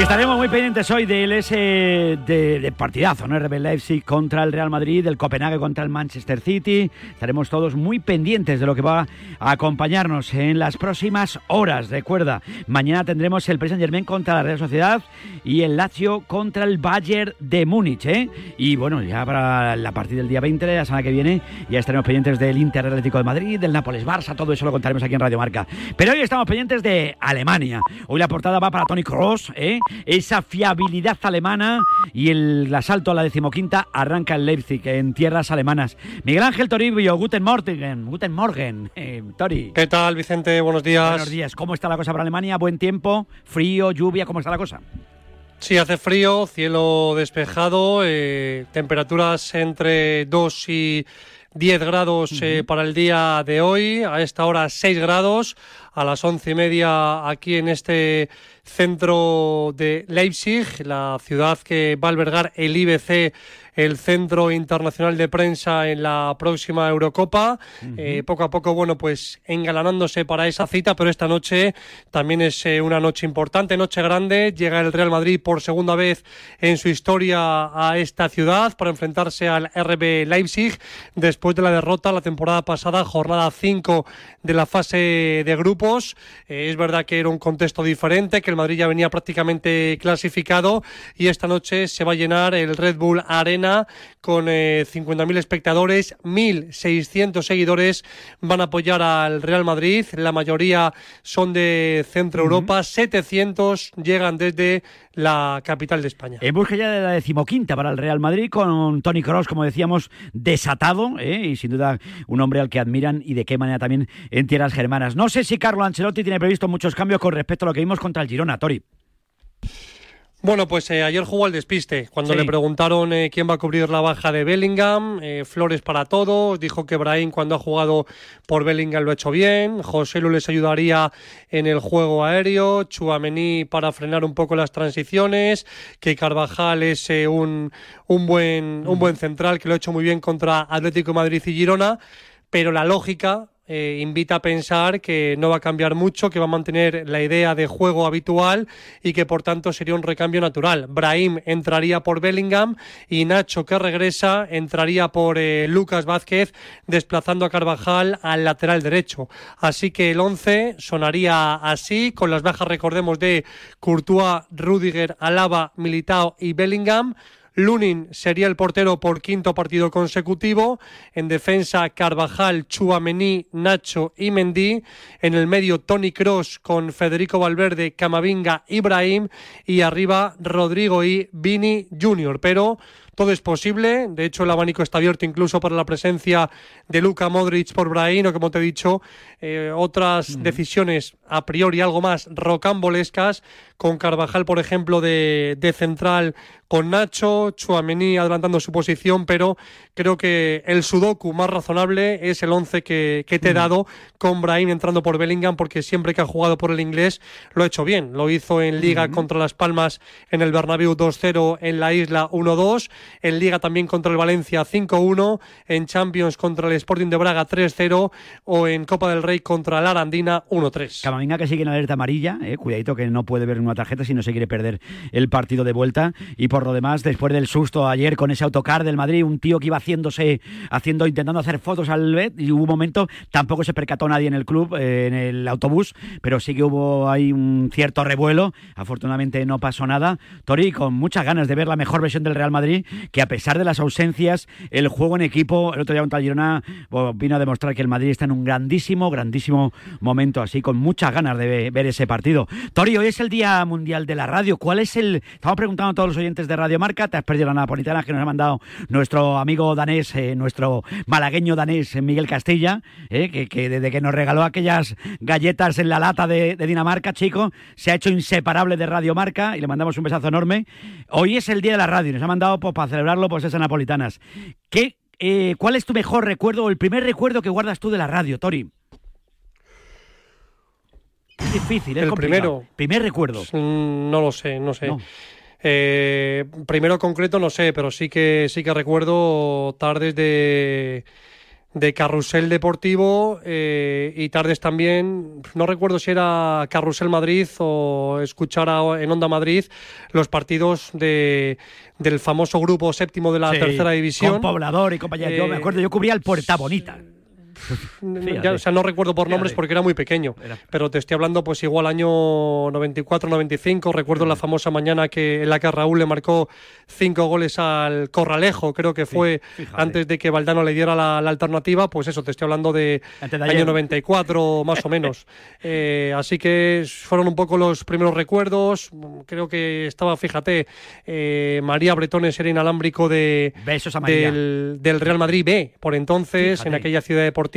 Estaremos muy pendientes hoy del ese de, de partidazo, ¿no? RB Leipzig contra el Real Madrid, el Copenhague contra el Manchester City. Estaremos todos muy pendientes de lo que va a acompañarnos en las próximas horas. Recuerda, mañana tendremos el Paris Saint Germain contra la Real Sociedad y el Lazio contra el Bayern de Múnich, ¿eh? Y bueno, ya para la partida del día 20, la semana que viene, ya estaremos pendientes del Inter Atlético de Madrid, del Nápoles Barça, todo eso lo contaremos aquí en Radio Marca. Pero hoy estamos pendientes de Alemania. Hoy la portada va para Tony Kroos, ¿eh? Esa fiabilidad alemana y el asalto a la decimoquinta arranca en Leipzig, en tierras alemanas. Miguel Ángel Toribio, Guten Morgen, Guten Morgen, eh, Tori. ¿Qué tal, Vicente? Buenos días. Buenos días. ¿Cómo está la cosa para Alemania? ¿Buen tiempo? ¿Frío? ¿Lluvia? ¿Cómo está la cosa? Sí, hace frío, cielo despejado, eh, temperaturas entre 2 y 10 grados eh, para el día de hoy, a esta hora 6 grados, a las once y media aquí en este centro de Leipzig, la ciudad que va a albergar el IBC, el Centro Internacional de Prensa en la próxima Eurocopa. Eh, poco a poco, bueno, pues engalanándose para esa cita, pero esta noche también es eh, una noche importante, noche grande. Llega el Real Madrid por segunda vez en su historia a esta ciudad para enfrentarse al RB Leipzig después de la derrota la temporada pasada, jornada 5 de la fase de grupos. Eh, es verdad que era un contexto diferente, que el Madrid ya venía prácticamente clasificado y esta noche se va a llenar el Red Bull Arena con eh, 50.000 espectadores, 1.600 seguidores van a apoyar al Real Madrid, la mayoría son de Centro Europa, 700 llegan desde la capital de España. En busca ya de la decimoquinta para el Real Madrid, con Tony Cross, como decíamos, desatado, ¿eh? y sin duda un hombre al que admiran y de qué manera también en tierras germanas. No sé si Carlo Ancelotti tiene previsto muchos cambios con respecto a lo que vimos contra el Girona, Tori. Bueno, pues eh, ayer jugó al despiste. Cuando Sí. le preguntaron eh, quién va a cubrir la baja de Bellingham, eh, Flores para todos, dijo que Brahim cuando ha jugado por Bellingham lo ha hecho bien, José Lu les ayudaría en el juego aéreo, Chuamení para frenar un poco las transiciones, que Carvajal es un, un, buen, un buen central que lo ha hecho muy bien contra Atlético de Madrid y Girona, pero la lógica eh, invita a pensar que no va a cambiar mucho, que va a mantener la idea de juego habitual y que por tanto sería un recambio natural. Brahim entraría por Bellingham y Nacho, que regresa, entraría por eh, Lucas Vázquez, desplazando a Carvajal al lateral derecho. Así que el 11 sonaría así, con las bajas, recordemos, de Courtois, Rudiger, Alaba, Militao y Bellingham. Lunin sería el portero por quinto partido consecutivo. En defensa, Carvajal, Chuamení, Nacho y Mendy. En el medio, Tony Cross con Federico Valverde, Camavinga, Ibrahim. Y arriba, Rodrigo y Vini Junior. Pero todo es posible. De hecho, el abanico está abierto incluso para la presencia de Luka Modric por Brahim o, como te he dicho, eh, otras decisiones a priori algo más rocambolescas, con Carvajal, por ejemplo, de, de central con Nacho, Chuamení adelantando su posición, pero creo que el sudoku más razonable es el 11 que, que te he dado, con Brahim entrando por Bellingham, porque siempre que ha jugado por el inglés lo ha hecho bien. Lo hizo en Liga contra Las Palmas en el Bernabéu 2-0, en la Isla 1-2, en Liga también contra el Valencia 5-1, en Champions contra el Sporting de Braga 3-0 o en Copa del Rey contra la Arandina 1-3. Camavinga que sigue en alerta amarilla, eh, cuidadito que no puede ver una tarjeta si no se quiere perder el partido de vuelta. Y por lo demás, después del susto ayer con ese autocar del Madrid, un tío que iba haciéndose, haciendo, intentando hacer fotos al Bet, y hubo un momento, tampoco se percató nadie en el club, eh, en el autobús, pero sí que hubo ahí un cierto revuelo. Afortunadamente no pasó nada. Tori, con muchas ganas de ver la mejor versión del Real Madrid que a pesar de las ausencias, el juego en equipo, el otro día el Girona, pues, vino a demostrar que el Madrid está en un grandísimo, grandísimo momento, así con muchas ganas de ve- ver ese partido. Tori, hoy es el Día Mundial de la Radio. ¿Cuál es el...? Estamos preguntando a todos los oyentes de Radio Marca, te has perdido la napolitana que nos ha mandado nuestro amigo danés, eh, nuestro malagueño danés, eh, Miguel Castilla, eh, que, desde que nos regaló aquellas galletas en la lata de, Dinamarca, chico, se ha hecho inseparable de Radio Marca y le mandamos un besazo enorme. Hoy es el Día de la Radio nos ha mandado pues, para celebrarlo pues esas napolitanas. ¿Qué, eh, ¿Cuál es tu mejor recuerdo o el primer recuerdo que guardas tú de la radio, Tori? Es difícil, es El complicado. primero. Primer recuerdo. Mm, No lo sé, no sé. No. Eh, primero concreto no sé, pero sí que sí que recuerdo tardes de de carrusel deportivo eh, y tardes también, no recuerdo si era Carrusel Madrid o escuchar a- en Onda Madrid los partidos de, del famoso grupo séptimo de la Sí, tercera división. Con Poblador y compañía. yo me Eh, acuerdo, yo cubría el Puerta Bonita. Ya, o sea, no recuerdo por nombres Fíjate. porque era muy pequeño, pero te estoy hablando pues igual año 94-95, recuerdo la famosa mañana que en la que Raúl le marcó cinco goles al Corralejo, creo que fue fíjate. antes de que Valdano le diera la, la alternativa, pues eso, te estoy hablando de, de año ayer. 94 más o menos. Eh, así que fueron un poco los primeros recuerdos, creo que estaba, fíjate, eh, María Bretones era inalámbrico de, Besos a María. del, del Real Madrid B, por entonces, Fíjate. en aquella ciudad deportiva.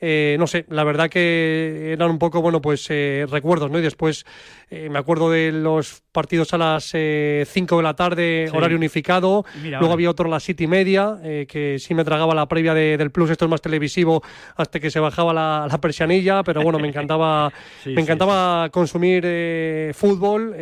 Eh, no sé, la verdad que eran un poco, bueno, pues eh, recuerdos, ¿no? Y después eh, me acuerdo de los partidos a las 5 de la tarde, Sí. horario unificado. Mira Luego ahora. había otro a las siete y media, que sí me tragaba la previa de- del Plus, esto es más televisivo, hasta que se bajaba la, la persianilla, pero bueno, me encantaba, Sí, me sí, encantaba consumir fútbol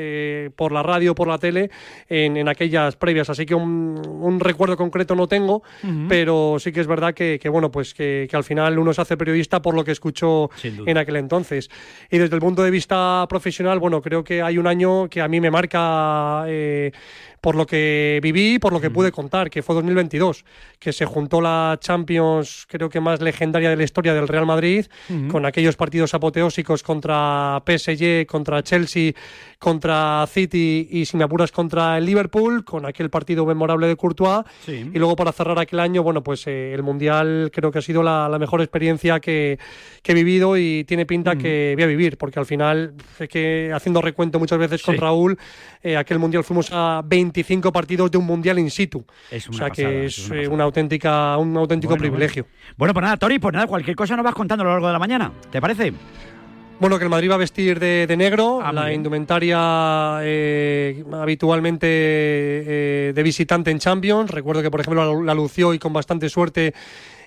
por la radio, por la tele, en, en aquellas previas. Así que un, un recuerdo concreto no tengo, pero sí que es verdad que, que, bueno, pues que, que al final uno se hace periodista por lo que escuchó en aquel entonces. Y desde el punto de vista profesional, bueno, creo que hay un año que a mí me marca eh, por lo que viví, por lo que pude contar, que fue 2022, que se juntó la Champions, creo que más legendaria de la historia del Real Madrid, con aquellos partidos apoteósicos contra PSG, contra Chelsea, contra City y, si me apuras, contra el Liverpool, con aquel partido memorable de Courtois. Sí. Y luego para cerrar aquel año, bueno, pues eh, el Mundial creo que ha sido la, la mejor experiencia que, que he vivido y tiene pinta que voy a vivir, porque al final, sé que haciendo recuento muchas veces con. Raúl, eh, aquel Mundial fuimos a 25 partidos de un Mundial in situ. Es o una sea pasada, que es es, una una auténtica, un auténtico Bueno, privilegio. Bueno, pues nada, Tori, pues nada, cualquier cosa nos vas contando a lo largo de la mañana. ¿Te parece? Bueno, que el Madrid va a vestir de, de negro, Ah, la bien. indumentaria eh, habitualmente eh, de visitante en Champions. Recuerdo que, por ejemplo, la, la lució y con bastante suerte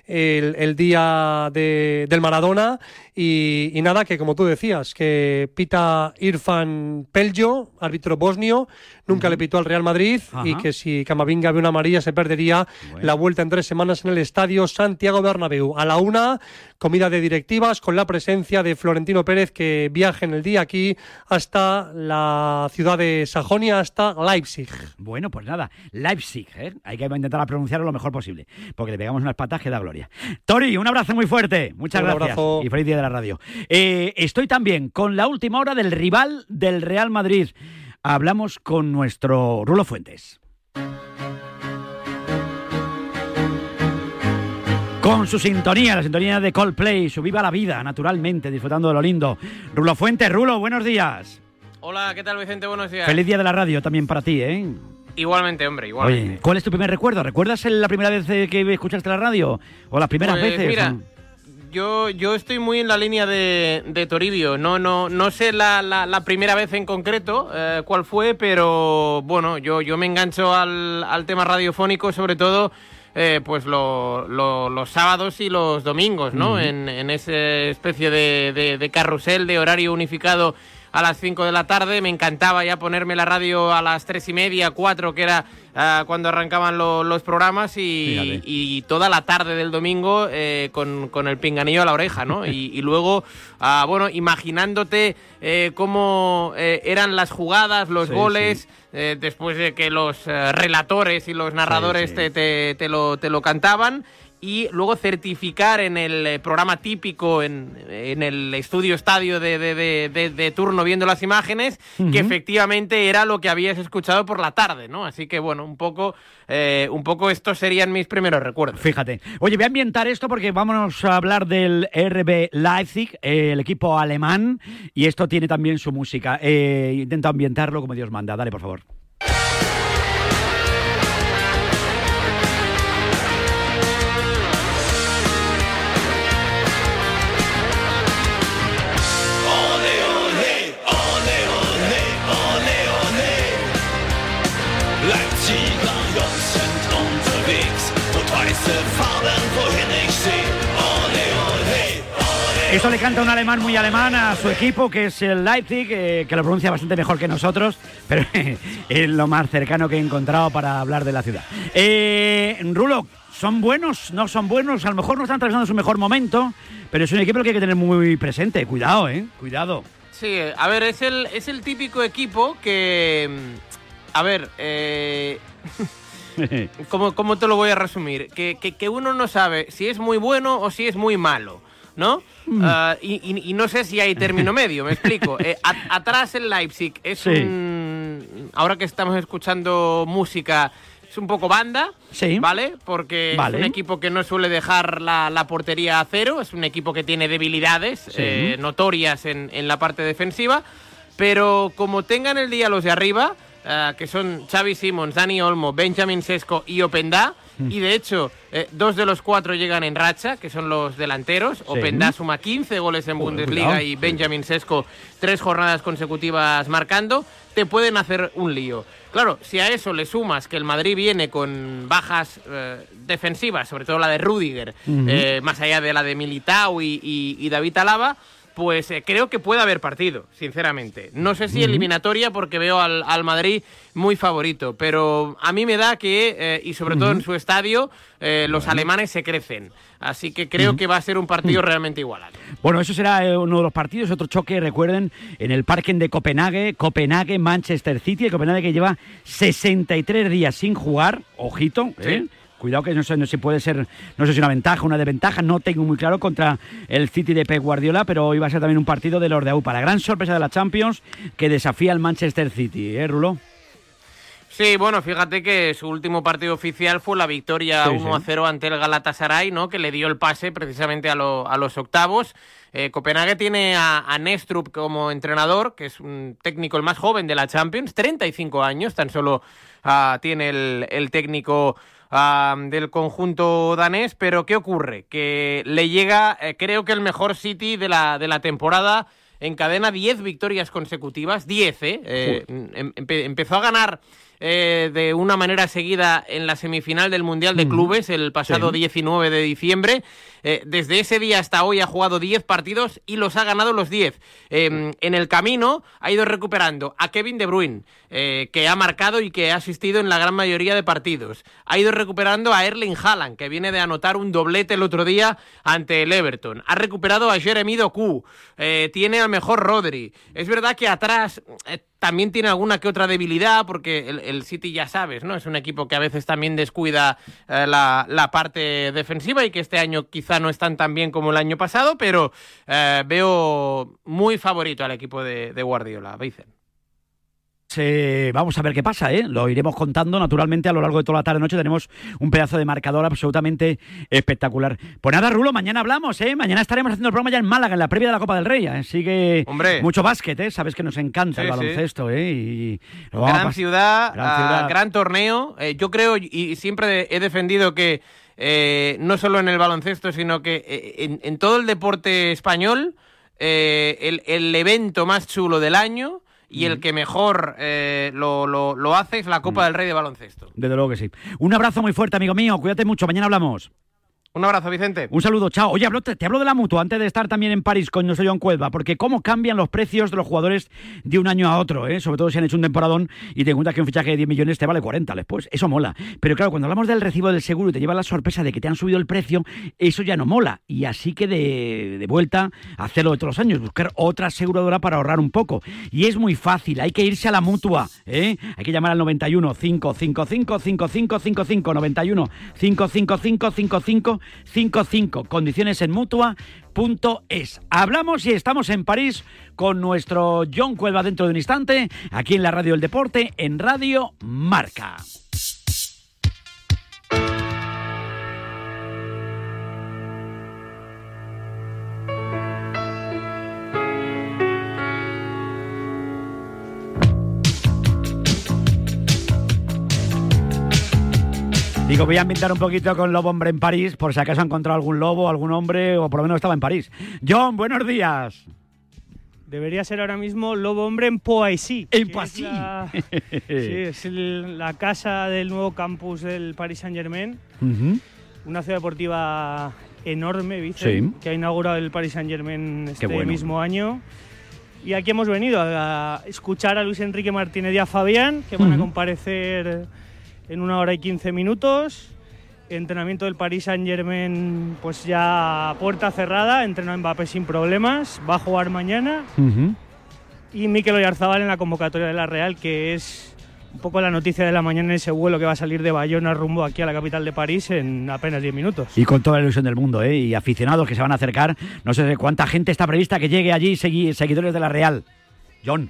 el, el día de- del Maradona. Y, y nada, que como tú decías, que pita Irfan Peljo, árbitro bosnio, nunca le pitó al Real Madrid y que si Camavinga ve una amarilla se perdería la vuelta en tres semanas en el estadio Santiago Bernabéu. A la una, comida de directivas con la presencia de Florentino Pérez que viaja en el día aquí hasta la ciudad de Sajonia, hasta Leipzig. Bueno, pues nada, Leipzig, ¿eh? Hay que intentar pronunciarlo lo mejor posible, porque le pegamos unas patas que da gloria. Tori, un abrazo muy fuerte, muchas Un gracias. abrazo. Y feliz día de la radio. Eh, estoy también con la última hora del rival del Real Madrid. Hablamos con nuestro Rulo Fuentes. Con su sintonía, la sintonía de Coldplay, su viva la vida, naturalmente, disfrutando de lo lindo. Rulo Fuentes, Rulo, buenos días. Hola, ¿qué tal Vicente? Buenos días. Feliz día de la radio también para ti, ¿eh? Igualmente, hombre, igualmente. Oye, ¿cuál es tu primer recuerdo? ¿Recuerdas la primera vez eh, que escuchaste la radio? ¿O las primeras Pues, veces? mira, ¿O- Yo, yo estoy muy en la línea de, de Toribio. No, no, no sé la, la- la primera vez en concreto eh, cuál fue, pero bueno, yo, yo me engancho al, al tema radiofónico, sobre todo. eh, pues lo- lo- los sábados y los domingos, ¿no? En, en esa especie de, de- de carrusel de horario unificado a las 5 de la tarde. Me encantaba ya ponerme la radio a las tres y media, 4, que era ah, cuando arrancaban lo- los programas y, toda la tarde del domingo eh, con, con el pinganillo a la oreja, ¿no? Y, y luego, ah, bueno, imaginándote eh, cómo eh, eran las jugadas, los Sí, goles, eh, después de que los eh, relatores y los narradores sí. Te, te- te lo, te lo cantaban. Y luego certificar en el eh, programa típico, en, en el estudio estadio de, de- de- turno viendo las imágenes, que efectivamente era lo que habías escuchado por la tarde, ¿no? Así que bueno, un poco, eh, un poco estos serían mis primeros recuerdos. Fíjate. Oye, voy a ambientar esto porque vámonos a hablar del RB Leipzig, eh, el equipo alemán, y esto tiene también su música. Eh, intento ambientarlo como Dios manda. Dale, por favor. Esto le canta un alemán muy alemán a su equipo, que es el Leipzig, eh, que lo pronuncia bastante mejor que nosotros, pero es lo más cercano que he encontrado para hablar de la ciudad. Eh, Rulo, ¿son buenos? ¿No son buenos? A lo mejor no están atravesando su mejor momento, pero es un equipo que hay que tener muy presente. Cuidado, ¿eh? Cuidado. Sí, a ver, es el, es el típico equipo que. mm, A ver, eh, ¿cómo, cómo te lo voy a resumir? Que, que- que uno no sabe si es muy bueno o si es muy malo, ¿no? Mm. Ah, y, y- y no sé si hay término medio, me explico. Eh, a- atrás el Leipzig es Sí. un. Ahora que estamos escuchando música, es un poco banda, Sí. ¿vale? Porque Vale. es un equipo que no suele dejar la, la portería a cero, es un equipo que tiene debilidades Sí. eh, notorias en, en la parte defensiva, pero como tengan el día los de arriba, eh, que son Xavi Simons, Dani Olmo, Benjamin Sesco y Openda. Y de hecho eh, dos de los cuatro llegan en racha, que son los delanteros, Openda suma 15 goles en Bundesliga cuidado. y Benjamin Sesco tres jornadas consecutivas marcando, te pueden hacer un lío. Claro, si a eso le sumas que el Madrid viene con bajas eh, defensivas, sobre todo la de Rudiger, eh, más allá de la de Militao y, y- y David Alaba, pues eh, creo que puede haber partido, sinceramente. No sé si eliminatoria porque veo al, al Madrid muy favorito, pero a mí me da que, eh, y sobre todo en su estadio, eh, los alemanes se crecen. Así que creo que va a ser un partido realmente igualado. Bueno, eso será uno de los partidos. Otro choque, recuerden, en el parking de Copenhague, Copenhague, Manchester City. El Copenhague que lleva 63 días sin jugar. Ojito, ¿eh? Cuidado que no sé no sé si puede ser, no sé si una ventaja o una desventaja, no tengo muy claro contra el City de Pep Guardiola, pero hoy va a ser también un partido de los de AUPA. La gran sorpresa de la Champions que desafía al Manchester City, ¿eh, Rulo? Sí, bueno, fíjate que su último partido oficial fue la victoria Sí, 1 a sí. 0 ante el Galatasaray, ¿no? Que le dio el pase precisamente a, lo- a los octavos. Eh, Copenhague tiene a, a Nestrup como entrenador, que es un técnico el más joven de la Champions, 35 años, tan solo ah, tiene el, el técnico del conjunto danés. Pero ¿qué ocurre? Que le llega, eh, creo que el mejor City de la, de la temporada. Encadena 10 victorias consecutivas, 10, ¿eh? Eh, em- empe- empezó a ganar eh, de una manera seguida en la semifinal del Mundial de. Clubes el pasado Sí. 19 de diciembre. Eh, desde ese día hasta hoy ha jugado 10 partidos y los ha ganado los 10. Eh, en el camino ha ido recuperando a Kevin De Bruyne, eh, que ha marcado y que ha asistido en la gran mayoría de partidos. Ha ido recuperando a Erling Haaland, que viene de anotar un doblete el otro día ante el Everton. Ha recuperado a Jeremy Doku. Eh, tiene al mejor Rodri. Es verdad que atrás también tiene alguna que otra debilidad, porque el, el City ya sabes, ¿no? Es un equipo que a veces también descuida eh, la, parte defensiva y que este año quizá no están tan bien como el año pasado, pero eh, veo muy favorito al equipo de, de Guardiola, Vicen. Eh, vamos a ver qué pasa, ¿eh? Lo iremos contando naturalmente a lo largo de toda la tarde-noche. Tenemos un pedazo de marcador absolutamente espectacular. Pues nada, Rulo, mañana hablamos, ¿eh? Mañana estaremos haciendo el programa ya en Málaga, en la previa de la Copa del Rey. Así que Hombre. mucho básquet, ¿eh? Sabes que nos encanta el sí. baloncesto, ¿eh? Y Gran pas- ciudad, gran ah, ciudad. gran torneo. Eh, yo creo y, siempre he defendido que eh, no solo en el baloncesto, sino que eh, en, en todo el deporte español, eh, el, el evento más chulo del año y el que mejor eh, lo, lo- lo hace es la Copa del Rey de baloncesto. Desde luego que sí. Un abrazo muy fuerte, amigo mío. Cuídate mucho. Mañana hablamos. Un abrazo, Vicente. Un saludo, chao. Oye, hablo- te, hablo de la mutua antes de estar también en París con nuestro John Cuelva, porque cómo cambian los precios de los jugadores de un año a otro, ¿eh? sobre todo si han hecho un temporadón y te encuentras que un fichaje de 10 millones te vale 40 después. Eso mola. Pero claro, cuando hablamos del recibo del seguro y te lleva la sorpresa de que te han subido el precio, eso ya no mola. Y así que de, vuelta hacerlo de todos los años, buscar otra aseguradora para ahorrar un poco. Y es muy fácil, hay que irse a la mutua. ¿eh? Hay que llamar al 91 555 5555 91 555 55 55. Condiciones en Mutua.es. Hablamos y estamos en París con nuestro John Cuelva dentro de un instante, aquí en la Radio del Deporte, en Radio Marca. Digo, voy a ambientar un poquito con Lobo Hombre en París, por si acaso ha encontrado algún lobo, algún hombre, o por lo menos estaba en París. John, buenos días. Debería ser ahora mismo Lobo Hombre en Poissy. En Poissy. Es la, sí, es el- la casa del nuevo campus del Paris Saint Germain. Ujú. Una ciudad deportiva enorme, Vicen, Sí. que ha inaugurado el Paris Saint Germain este bueno. mismo año. Y aquí hemos venido a escuchar a Luis Enrique Martínez y a Fabián, que van a comparecer en una hora y 15 minutos. Entrenamiento del Paris Saint Germain, pues ya puerta cerrada, entrenó Mbappé sin problemas, va a jugar mañana. Y Mikel Oyarzabal en la convocatoria de la Real, que es un poco la noticia de la mañana en ese vuelo que va a salir de Bayona rumbo aquí a la capital de París en apenas 10 minutos. Y con toda la ilusión del mundo, ¿eh? Y aficionados que se van a acercar. No sé cuánta gente está prevista que llegue allí, segui- seguidores de la Real. John.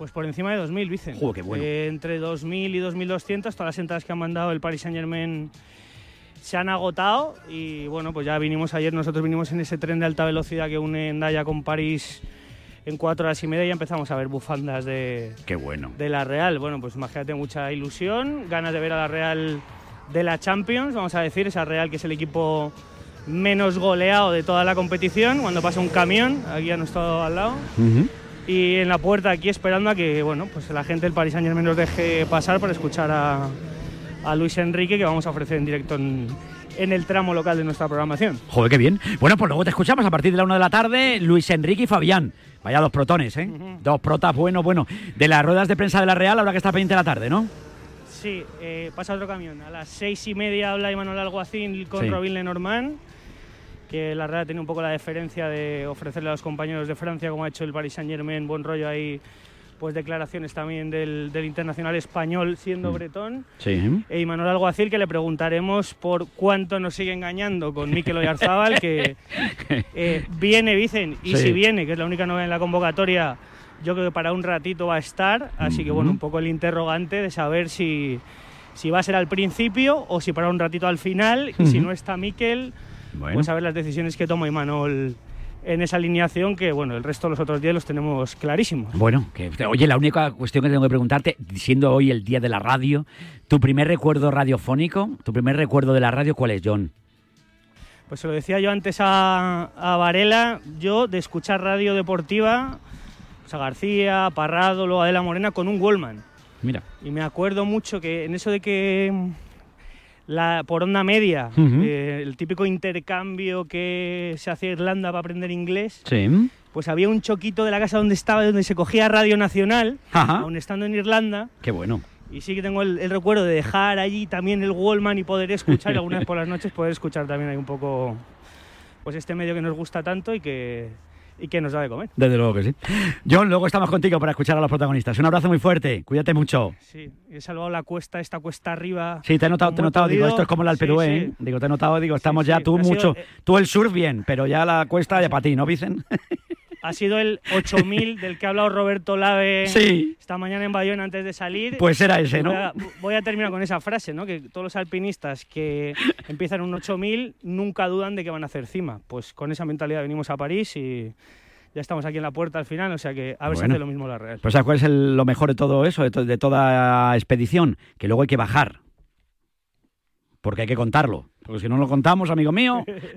Pues por encima de 2.000, Vicen. Joder, qué bueno. Eh, entre 2.000 y 2.200, todas las entradas que han mandado el Paris Saint Germain se han agotado y bueno, pues ya vinimos ayer, nosotros vinimos en ese tren de alta velocidad que une Endaya con París en cuatro horas y media y empezamos a ver bufandas de, Qué bueno. de la Real. Bueno, pues imagínate mucha ilusión, ganas de ver a la Real de la Champions, vamos a decir, esa Real que es el equipo menos goleado de toda la competición, cuando pasa un camión aquí a nuestro al lado. Y en la puerta aquí esperando a que bueno, pues la gente del Paris Saint Germain nos deje pasar para escuchar a, a Luis Enrique que vamos a ofrecer en directo en, en el tramo local de nuestra programación. Joder, qué bien. Bueno, pues luego te escuchamos a partir de la una de la tarde, Luis Enrique y Fabián. Vaya dos protones, ¿eh? Dos protas, bueno, bueno. De las ruedas de prensa de la Real habrá que estar pendiente de la tarde, ¿no? Sí, eh, pasa otro camión. A las seis y media habla Emanuel Alguacil con Sí. Robin Lenormand, que la Real tiene un poco la deferencia de ofrecerle a los compañeros de Francia, como ha hecho el Paris Saint Germain, buen rollo ahí, pues declaraciones también del, del internacional español siendo bretón. Sí. E Imanol Alguacil, que le preguntaremos por cuánto nos sigue engañando con Mikel Oyarzábal, que eh, viene, dicen, y Sí. si viene, que es la única novedad en la convocatoria, yo creo que para un ratito va a estar. Así que, bueno, un poco el interrogante de saber si, si va a ser al principio o si para un ratito al final. Y si no está Mikel, Bueno. pues a ver las decisiones que toma Imanol en esa alineación, que, bueno, el resto de los otros días los tenemos clarísimos. Bueno, que, oye, la única cuestión que tengo que preguntarte, siendo hoy el día de la radio, ¿tu primer recuerdo radiofónico, tu primer recuerdo de la radio, cuál es, John? Pues se lo decía yo antes a, a Varela, yo de escuchar radio deportiva, pues a García, a Parrado, luego a Adela Morena con un Wallman. Mira. Y me acuerdo mucho que en eso de que la, por onda media, eh, el típico intercambio que se hacía Irlanda para aprender inglés, Sí. pues había un choquito de la casa donde estaba, donde se cogía Radio Nacional, Ajá. aun estando en Irlanda. Qué bueno. Y sí que tengo el, el recuerdo de dejar allí también el Wallman y poder escuchar, algunas por las noches poder escuchar también ahí un poco pues este medio que nos gusta tanto y que, y que nos da de comer. Desde luego que sí. John, luego estamos contigo para escuchar a los protagonistas. Un abrazo muy fuerte, cuídate mucho. Sí, he salvado la cuesta, esta cuesta arriba. Sí, te he notado, te he notado, digo, esto es como el Sí, Alperú, sí. ¿eh? Digo, te he notado, digo, estamos ya tú Ha sido, mucho, eh, tú el surf bien, pero ya la cuesta ya para ti, ¿no, Vicen? Ha sido el 8000 del que ha hablado Roberto Lave Sí. esta mañana en Bayona antes de salir. Pues era ese, ¿no? Voy a, voy a terminar con esa frase, ¿no? Que todos los alpinistas que empiezan un 8000 nunca dudan de que van a hacer cima. Pues con esa mentalidad venimos a París y ya estamos aquí en la puerta al final, o sea que a ver si Bueno. hace lo mismo la Real. Pues ¿sabes cuál es el- lo mejor de todo eso, de, to- de toda expedición? Que luego hay que bajar. Porque hay que contarlo. Porque si no lo contamos, amigo mío,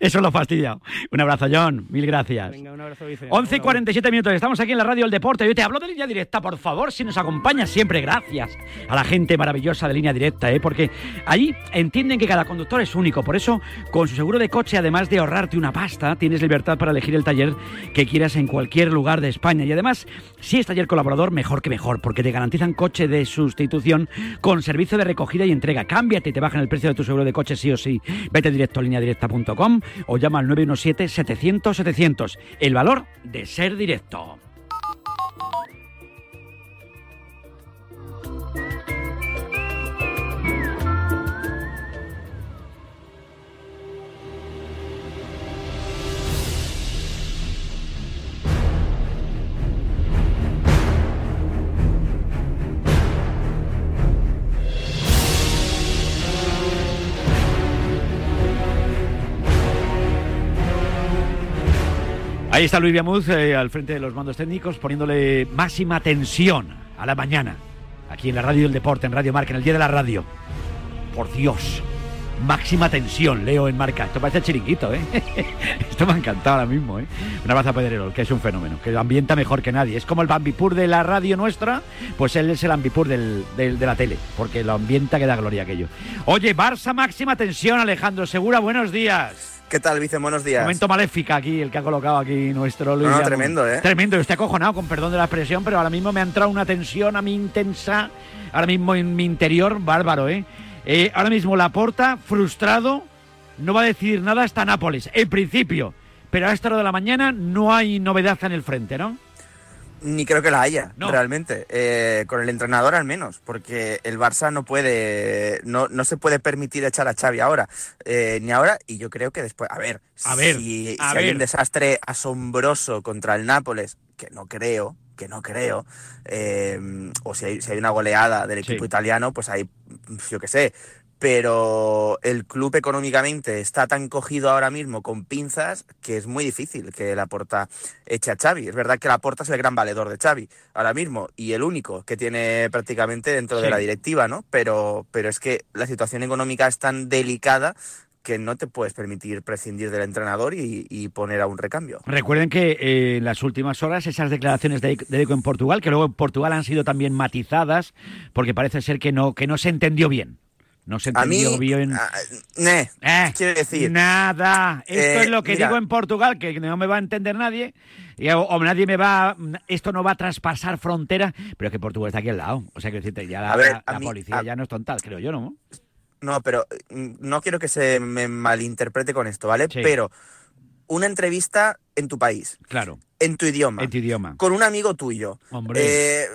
eso es lo fastidiado. Un abrazo, John. Mil gracias. Venga, un abrazo, Vicente. 11 y 47 minutos, estamos aquí en la radio del deporte. Yo te hablo de línea directa, por favor, si nos acompaña siempre, gracias a la gente maravillosa de línea directa, ¿eh? porque allí entienden que cada conductor es único. Por eso, con su seguro de coche, además de ahorrarte una pasta, tienes libertad para elegir el taller que quieras en cualquier lugar de España. Y además, si es taller colaborador, mejor que mejor, porque te garantizan coche de sustitución con servicio de recogida y entrega. Cámbiate y te bajan el precio de tu seguro de coche sí o sí. Vete directo a lineadirecta.com o llama al 917-700-700. El valor de ser directo. Ahí está Luis Viamuz eh, al frente de los mandos técnicos poniéndole máxima tensión a la mañana. Aquí en la radio del deporte, en Radio Marca, en el día de la radio. Por Dios. Máxima tensión, leo en marca. Esto parece chiringuito, ¿eh? Esto me ha encantado ahora mismo, ¿eh? Una baza Pedrerol, que es un fenómeno, que lo ambienta mejor que nadie. Es como el Bambipur de la radio nuestra, pues él es el Bambipur del, del- de la tele, porque lo ambienta que da gloria aquello. Oye, Barça, máxima tensión, Alejandro Segura, buenos días. ¿Qué tal, Vice? Buenos días. Momento maléfica aquí, el que ha colocado aquí nuestro Luis. No, tremendo, ¿eh? Tremendo, yo estoy acojonado, con perdón de la expresión, pero ahora mismo me ha entrado una tensión a mí intensa, ahora mismo en mi interior, bárbaro, ¿eh? Eh, ahora mismo la porta, frustrado, no va a decidir nada hasta Nápoles, en principio. Pero a esta hora de la mañana no hay novedad en el frente, ¿no? Ni creo que la haya, No. realmente. Eh, con el entrenador al menos, porque el Barça no puede, no, no se puede permitir echar a Xavi ahora, eh, ni ahora, y yo creo que después, a ver, A ver, si, a si hay un desastre asombroso contra el Nápoles, que no creo, que no creo, eh, o si hay, si hay una goleada del equipo italiano, pues hay, yo qué sé, pero el club económicamente está tan cogido ahora mismo con pinzas que es muy difícil que la Porta eche a Xavi. Es verdad que la Porta es el gran valedor de Xavi ahora mismo y el único que tiene prácticamente dentro de la directiva, ¿no? Pero, pero es que la situación económica es tan delicada que no te puedes permitir prescindir del entrenador y, y poner a un recambio. Recuerden que eh, en las últimas horas esas declaraciones de, de Deco en Portugal, que luego en Portugal han sido también matizadas, porque parece ser que no, que no se entendió bien. No se A mí, entendió bien. ne, Eh, quiero decir. Nada. Esto Eh, es lo que mira. digo en Portugal, que no me va a entender nadie. Y, o, o nadie me va. Esto no va a traspasar frontera. Pero es que Portugal está aquí al lado. O sea, que decirte, ya la, A ver, la- a la mí- policía a- ya no es tonta, creo yo, ¿no? No, pero mm, no quiero que se me malinterprete con esto, ¿vale? Sí. Pero una entrevista en tu país, Claro. en tu idioma, En tu idioma. con un amigo tuyo. Hombre. eh,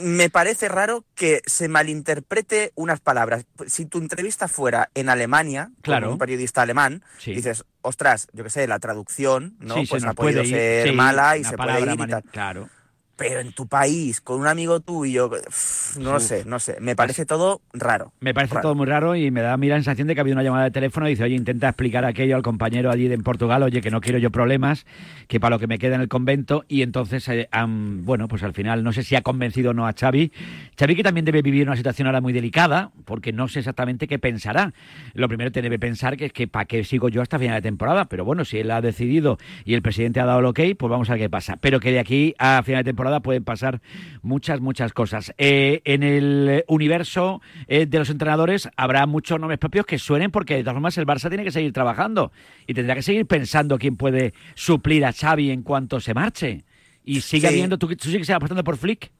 me parece raro que se malinterprete unas palabras. Si tu entrevista fuera en Alemania, Claro. con un periodista alemán, Sí. dices, ostras, yo qué sé, la traducción, ¿no? Sí, pues ha podido ir, ser sí, mala y se puede ir y tal. Claro. Pero en tu país, con un amigo tuyo, pff, no Uf. sé, no sé. Me parece todo raro. Me parece Raro. todo muy raro y me da a mí la sensación de que ha habido una llamada de teléfono y dice, oye, intenta explicar aquello al compañero allí en Portugal, oye, que no quiero yo problemas, que para lo que me queda en el convento. Y entonces, eh, han- bueno, pues al final no sé si ha convencido o no a Xavi. Xavi que también debe vivir una situación ahora muy delicada, porque no sé exactamente qué pensará. Lo primero que debe pensar que es que para qué sigo yo hasta final de temporada. Pero bueno, si él ha decidido y el presidente ha dado el ok, pues vamos a ver qué pasa. Pero que de aquí a final de temporada pueden pasar muchas, muchas cosas. Eh, en el universo eh, de los entrenadores habrá muchos nombres propios que suenen porque de todas formas el Barça tiene que seguir trabajando y tendrá que seguir pensando quién puede suplir a Xavi en cuanto se marche. Y sigue Sí. habiendo, ¿tú, tú sigues apostando por Flick?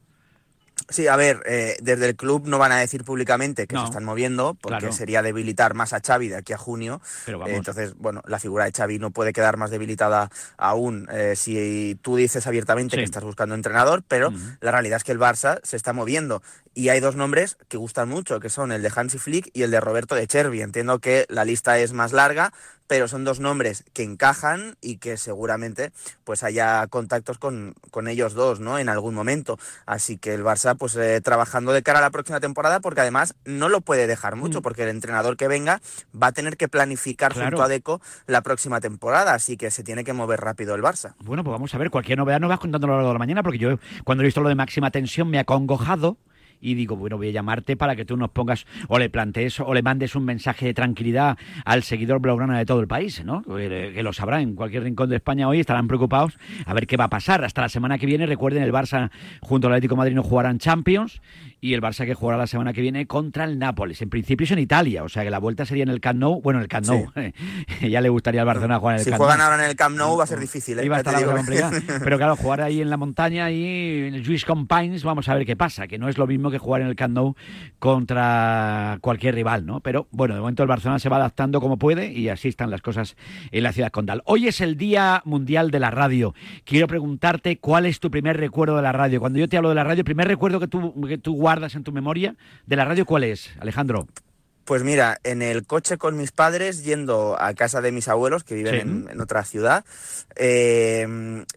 Sí, a ver, eh, desde el club no van a decir públicamente que No. se están moviendo, porque Claro. sería debilitar más a Xavi de aquí a junio. Pero Eh, vamos. entonces, bueno, la figura de Xavi no puede quedar más debilitada aún eh, si tú dices abiertamente Sí. que estás buscando entrenador, pero la realidad es que el Barça se está moviendo. Y hay dos nombres que gustan mucho, que son el de Hansi Flick y el de Roberto de Chervi. Entiendo que la lista es más larga, pero son dos nombres que encajan y que seguramente pues haya contactos con, con ellos dos, ¿no? En algún momento. Así que el Barça, pues eh, trabajando de cara a la próxima temporada, porque además no lo puede dejar mucho, porque el entrenador que venga va a tener que planificar Mm. Claro. junto a Deco la próxima temporada, así que se tiene que mover rápido el Barça. Bueno, pues vamos a ver, cualquier novedad nos vas contando a lo largo de la mañana, porque yo cuando he visto lo de máxima tensión me ha congojado y digo, bueno, voy a llamarte para que tú nos pongas o le plantees o le mandes un mensaje de tranquilidad al seguidor blaugrana de todo el país, ¿no? Que, lo sabrá en cualquier rincón de España hoy, estarán preocupados a ver qué va a pasar. Hasta la semana que viene, recuerden, el Barça junto al Atlético Madrid no jugarán Champions y el Barça que jugará la semana que viene contra el Nápoles. En principio es en Italia, o sea que la vuelta sería en el Camp Nou, bueno, en el Camp Nou. ya le gustaría al Barcelona jugar en el Si Camp juegan ahora en el Camp Nou va a ser difícil, ¿eh? Iba a estar la complicada. Pero claro, jugar ahí en la montaña y en el Juice Compines, vamos a ver qué pasa, que no es lo mismo que jugar en el Camp Nou contra cualquier rival, ¿no? Pero bueno, de momento el Barcelona se va adaptando como puede y así están las cosas en la ciudad condal. Hoy es el Día Mundial de la Radio. Quiero preguntarte cuál es tu primer recuerdo de la radio. Cuando yo te hablo de la radio, el primer recuerdo que tú, que tú guardas en tu memoria de la radio, ¿cuál es, Alejandro? Pues mira, en el coche con mis padres, yendo a casa de mis abuelos, que viven Sí. en, en otra ciudad, eh,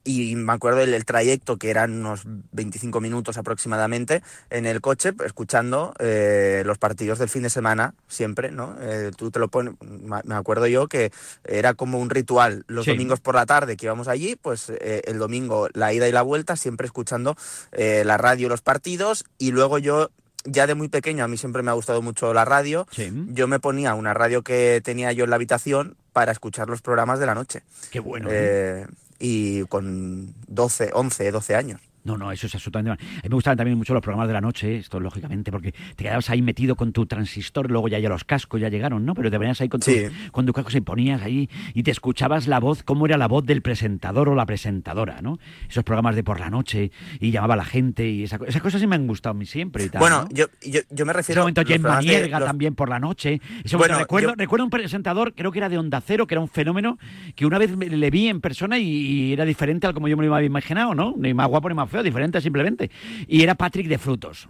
y me acuerdo del el trayecto, que eran unos 25 minutos aproximadamente, en el coche, escuchando eh, los partidos del fin de semana, siempre, ¿no? Eh, tú te lo pones, me acuerdo yo que era como un ritual, los Sí. domingos por la tarde que íbamos allí, pues el domingo la ida y la vuelta, siempre escuchando la radio, los partidos, y luego yo ya de muy pequeño, a mí siempre me ha gustado mucho la radio, yo me ponía una radio que tenía yo en la habitación para escuchar los programas de la noche. Qué bueno. Eh, y con 12, 11, 12 años. No, no, eso es absolutamente. A mí me gustaban también mucho los programas de la noche, esto lógicamente, porque te quedabas ahí metido con tu transistor, luego ya, ya los cascos ya llegaron, ¿no? Pero te venías ahí con tu, Sí. con tu casco y ponías ahí y te escuchabas la voz, cómo era la voz del presentador o la presentadora, ¿no? Esos programas de por la noche y llamaba a la gente y esa, esas cosas sí me han gustado a mí siempre y tal. Bueno, ¿no? yo, yo, yo me Ese refiero momento Jen programas de- Manierga los- también por la noche. Bueno, momento recuerdo, yo- recuerdo un presentador, creo que era de Onda Cero, que era un fenómeno, que una vez le vi en persona y, y era diferente al como yo me lo había imaginado, ¿no? Ni más guapo ni más feo, diferente simplemente. Y era Patrick de Frutos.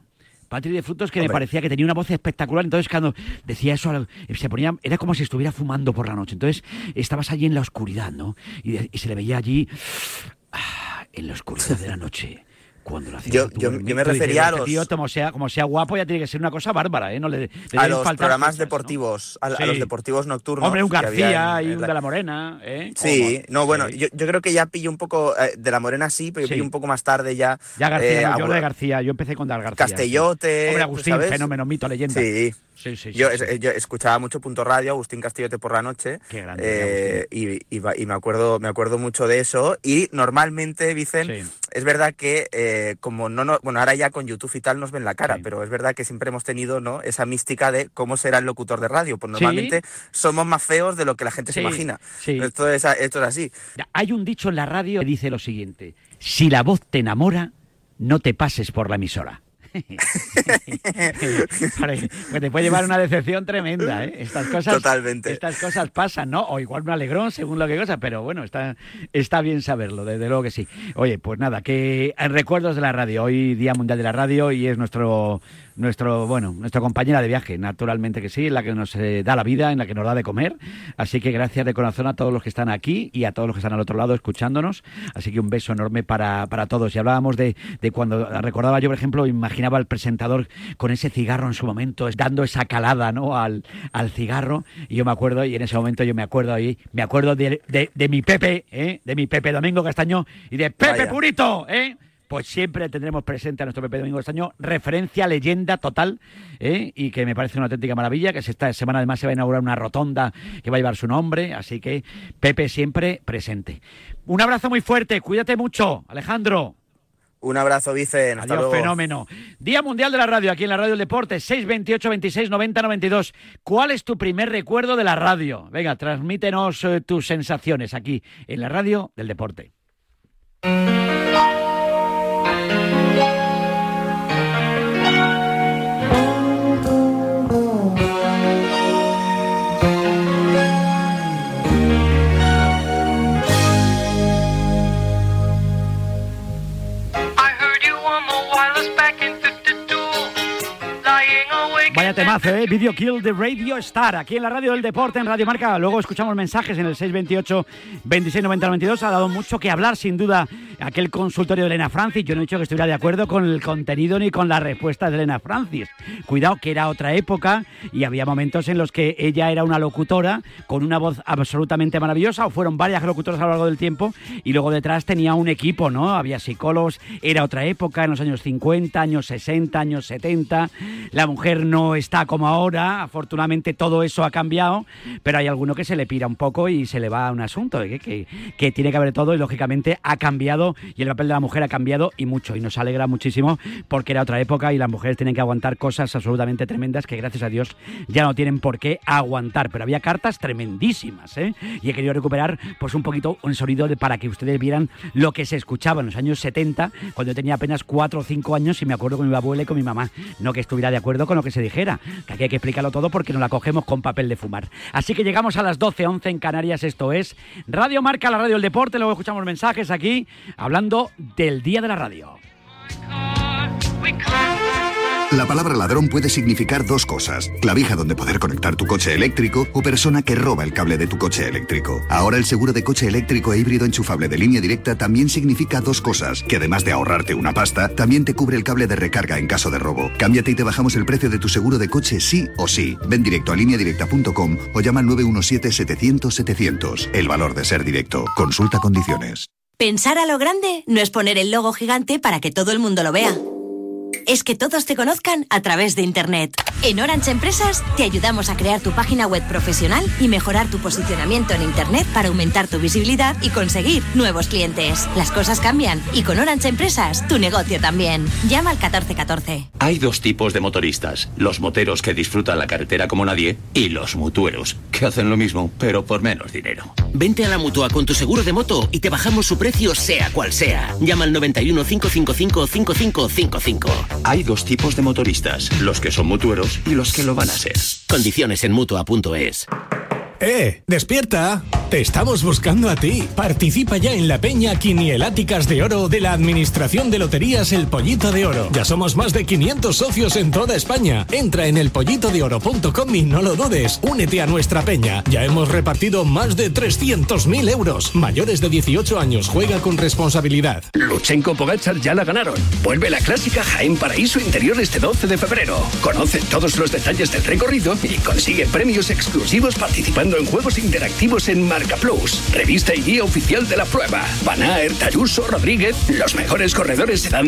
Patrick de Frutos que me parecía que tenía una voz espectacular, entonces cuando decía eso se ponía, era como si estuviera fumando por la noche, entonces estabas allí en la oscuridad, ¿no? Y, de- y se le veía allí ah, en la oscuridad de la noche. Cuando lo hacía Yo- yo- yo me refería a "Este los- tío, como sea, como sea guapo, ya tiene que ser una cosa bárbara, ¿eh? No le, le a los programas deportivos, a, a Sí. los deportivos nocturnos. Hombre, un García en- y un la- de la Morena, ¿eh? Sí, ¿Cómo? no, bueno, Sí. yo, yo creo que ya pillo un poco, eh, de la Morena sí, pero yo Sí. pillo un poco más tarde ya. Ya García, eh, no, yo de García, yo empecé con Dar García. Castellote. Hombre, Agustín, ¿sabes? fenómeno, mito, leyenda. Sí. Sí, sí, sí, yo, es- yo escuchaba mucho Punto Radio, Agustín Castillote por la noche. Qué grande, eh, y, y va- y me acuerdo me acuerdo mucho de eso. Y normalmente, Vicen, Sí. Es verdad que eh, como no, no, bueno, ahora ya con YouTube y tal nos ven la cara, pero es verdad que siempre hemos tenido ¿no? esa mística de cómo será el locutor de radio. Pues Sí. normalmente somos más feos de lo que la gente Sí, se imagina. Esto, es, esto es así. Hay un dicho en la radio que dice lo siguiente: si la voz te enamora, no te pases por la emisora. Pues te puede llevar una decepción tremenda, ¿eh? Estas cosas, Totalmente. Estas cosas pasan, ¿no? O igual un alegrón, según lo que cosa, pero bueno, está, está bien saberlo, desde luego que sí. Oye, pues nada, que en recuerdos de la radio, hoy Día Mundial de la Radio y es nuestro, nuestro, bueno, nuestra compañera de viaje, naturalmente que sí, la que nos eh, da la vida, en la que nos da de comer. Así que gracias de corazón a todos los que están aquí y a todos los que están al otro lado escuchándonos. Así que un beso enorme para, para todos. Y hablábamos de, de cuando recordaba yo, por ejemplo, imaginaba al presentador con ese cigarro en su momento, dando esa calada ¿no? al, al cigarro. Y yo me acuerdo, y en ese momento yo me acuerdo ahí, me acuerdo de, de- de mi Pepe, ¿eh? de mi Pepe Domingo Castaño y de Pepe Vaya. Purito, ¿eh? Pues siempre tendremos presente a nuestro Pepe Domingo Castaño, referencia, leyenda total, ¿eh? y que me parece una auténtica maravilla, que esta semana además se va a inaugurar una rotonda que va a llevar su nombre, así que Pepe siempre presente. Un abrazo muy fuerte, cuídate mucho, Alejandro. Un abrazo, Vicen. Hasta Adiós, luego. fenómeno. Día Mundial de la Radio, aquí en la Radio del Deporte, 628 26 90 92. ¿Cuál es tu primer recuerdo de la radio? Venga, transmítenos eh, tus sensaciones aquí en la Radio del Deporte. Vaya temazo, ¿eh? Video Kill de Radio Star, aquí en la Radio del Deporte, en Radio Marca. Luego escuchamos mensajes en el 628 26 90 92. Ha dado mucho que hablar, sin duda, aquel consultorio de Elena Francis. Yo no he dicho que estuviera de acuerdo con el contenido ni con las respuestas de Elena Francis. Cuidado, que era otra época y había momentos en los que ella era una locutora con una voz absolutamente maravillosa, o fueron varias locutoras a lo largo del tiempo, y luego detrás tenía un equipo, ¿no? Había psicólogos, era otra época, en los años 50, años 60, años 70. La mujer no está como ahora, afortunadamente todo eso ha cambiado, pero hay alguno que se le pira un poco y se le va a un asunto, ¿eh? que, tiene que haber todo y lógicamente ha cambiado y el papel de la mujer ha cambiado y mucho y nos alegra muchísimo porque era otra época y las mujeres tienen que aguantar cosas absolutamente tremendas que gracias a Dios ya no tienen por qué aguantar, pero había cartas tremendísimas ¿eh? y he querido recuperar pues un poquito un sonido para que ustedes vieran lo que se escuchaba en los años 70 cuando yo tenía apenas 4 o 5 años y me acuerdo con mi abuela y con mi mamá, no que estuviera de acuerdo con lo que se dijera, que aquí hay que explicarlo todo porque nos la cogemos con papel de fumar. Así que llegamos a las 12.11 en Canarias, esto es Radio Marca, la radio del deporte, luego escuchamos mensajes aquí hablando del Día de la Radio. La palabra ladrón puede significar dos cosas. Clavija donde poder conectar tu coche eléctrico o persona que roba el cable de tu coche eléctrico. Ahora el seguro de coche eléctrico e híbrido enchufable de línea directa también significa dos cosas. Que además de ahorrarte una pasta, también te cubre el cable de recarga en caso de robo. Cámbiate y te bajamos el precio de tu seguro de coche sí o sí. Ven directo a lineadirecta.com o llama al 917-700-700. El valor de ser directo. Consulta condiciones. Pensar a lo grande no es poner el logo gigante para que todo el mundo lo vea es que todos te conozcan a través de Internet. En Orange Empresas te ayudamos a crear tu página web profesional y mejorar tu posicionamiento en Internet para aumentar tu visibilidad y conseguir nuevos clientes. Las cosas cambian y con Orange Empresas tu negocio también. Llama al 1414. Hay dos tipos de motoristas. Los moteros que disfrutan la carretera como nadie y los mutueros, que hacen lo mismo, pero por menos dinero. Vente a la Mutua con tu seguro de moto y te bajamos su precio sea cual sea. Llama al 91 555 5555. Hay dos tipos de motoristas, los que son mutueros y los que lo van a ser. Condiciones en Mutua.es. ¡Eh! ¡Despierta! Te estamos buscando a ti. Participa ya en la peña Quinieláticas de Oro de la Administración de Loterías El Pollito de Oro. Ya somos más de 500 socios en toda España. Entra en elpollitodeoro.com y no lo dudes. Únete a nuestra peña. Ya hemos repartido más de 300.000 euros. Mayores de 18 años, juega con responsabilidad. Luchenko Pogachar ya la ganaron. Vuelve la clásica Jaén Paraíso Interior este 12 de febrero. Conoce todos los detalles del recorrido y consigue premios exclusivos en juegos interactivos en Marca Plus, revista y guía oficial de la prueba. Van Aert, Ayuso, Rodríguez, los mejores corredores se dan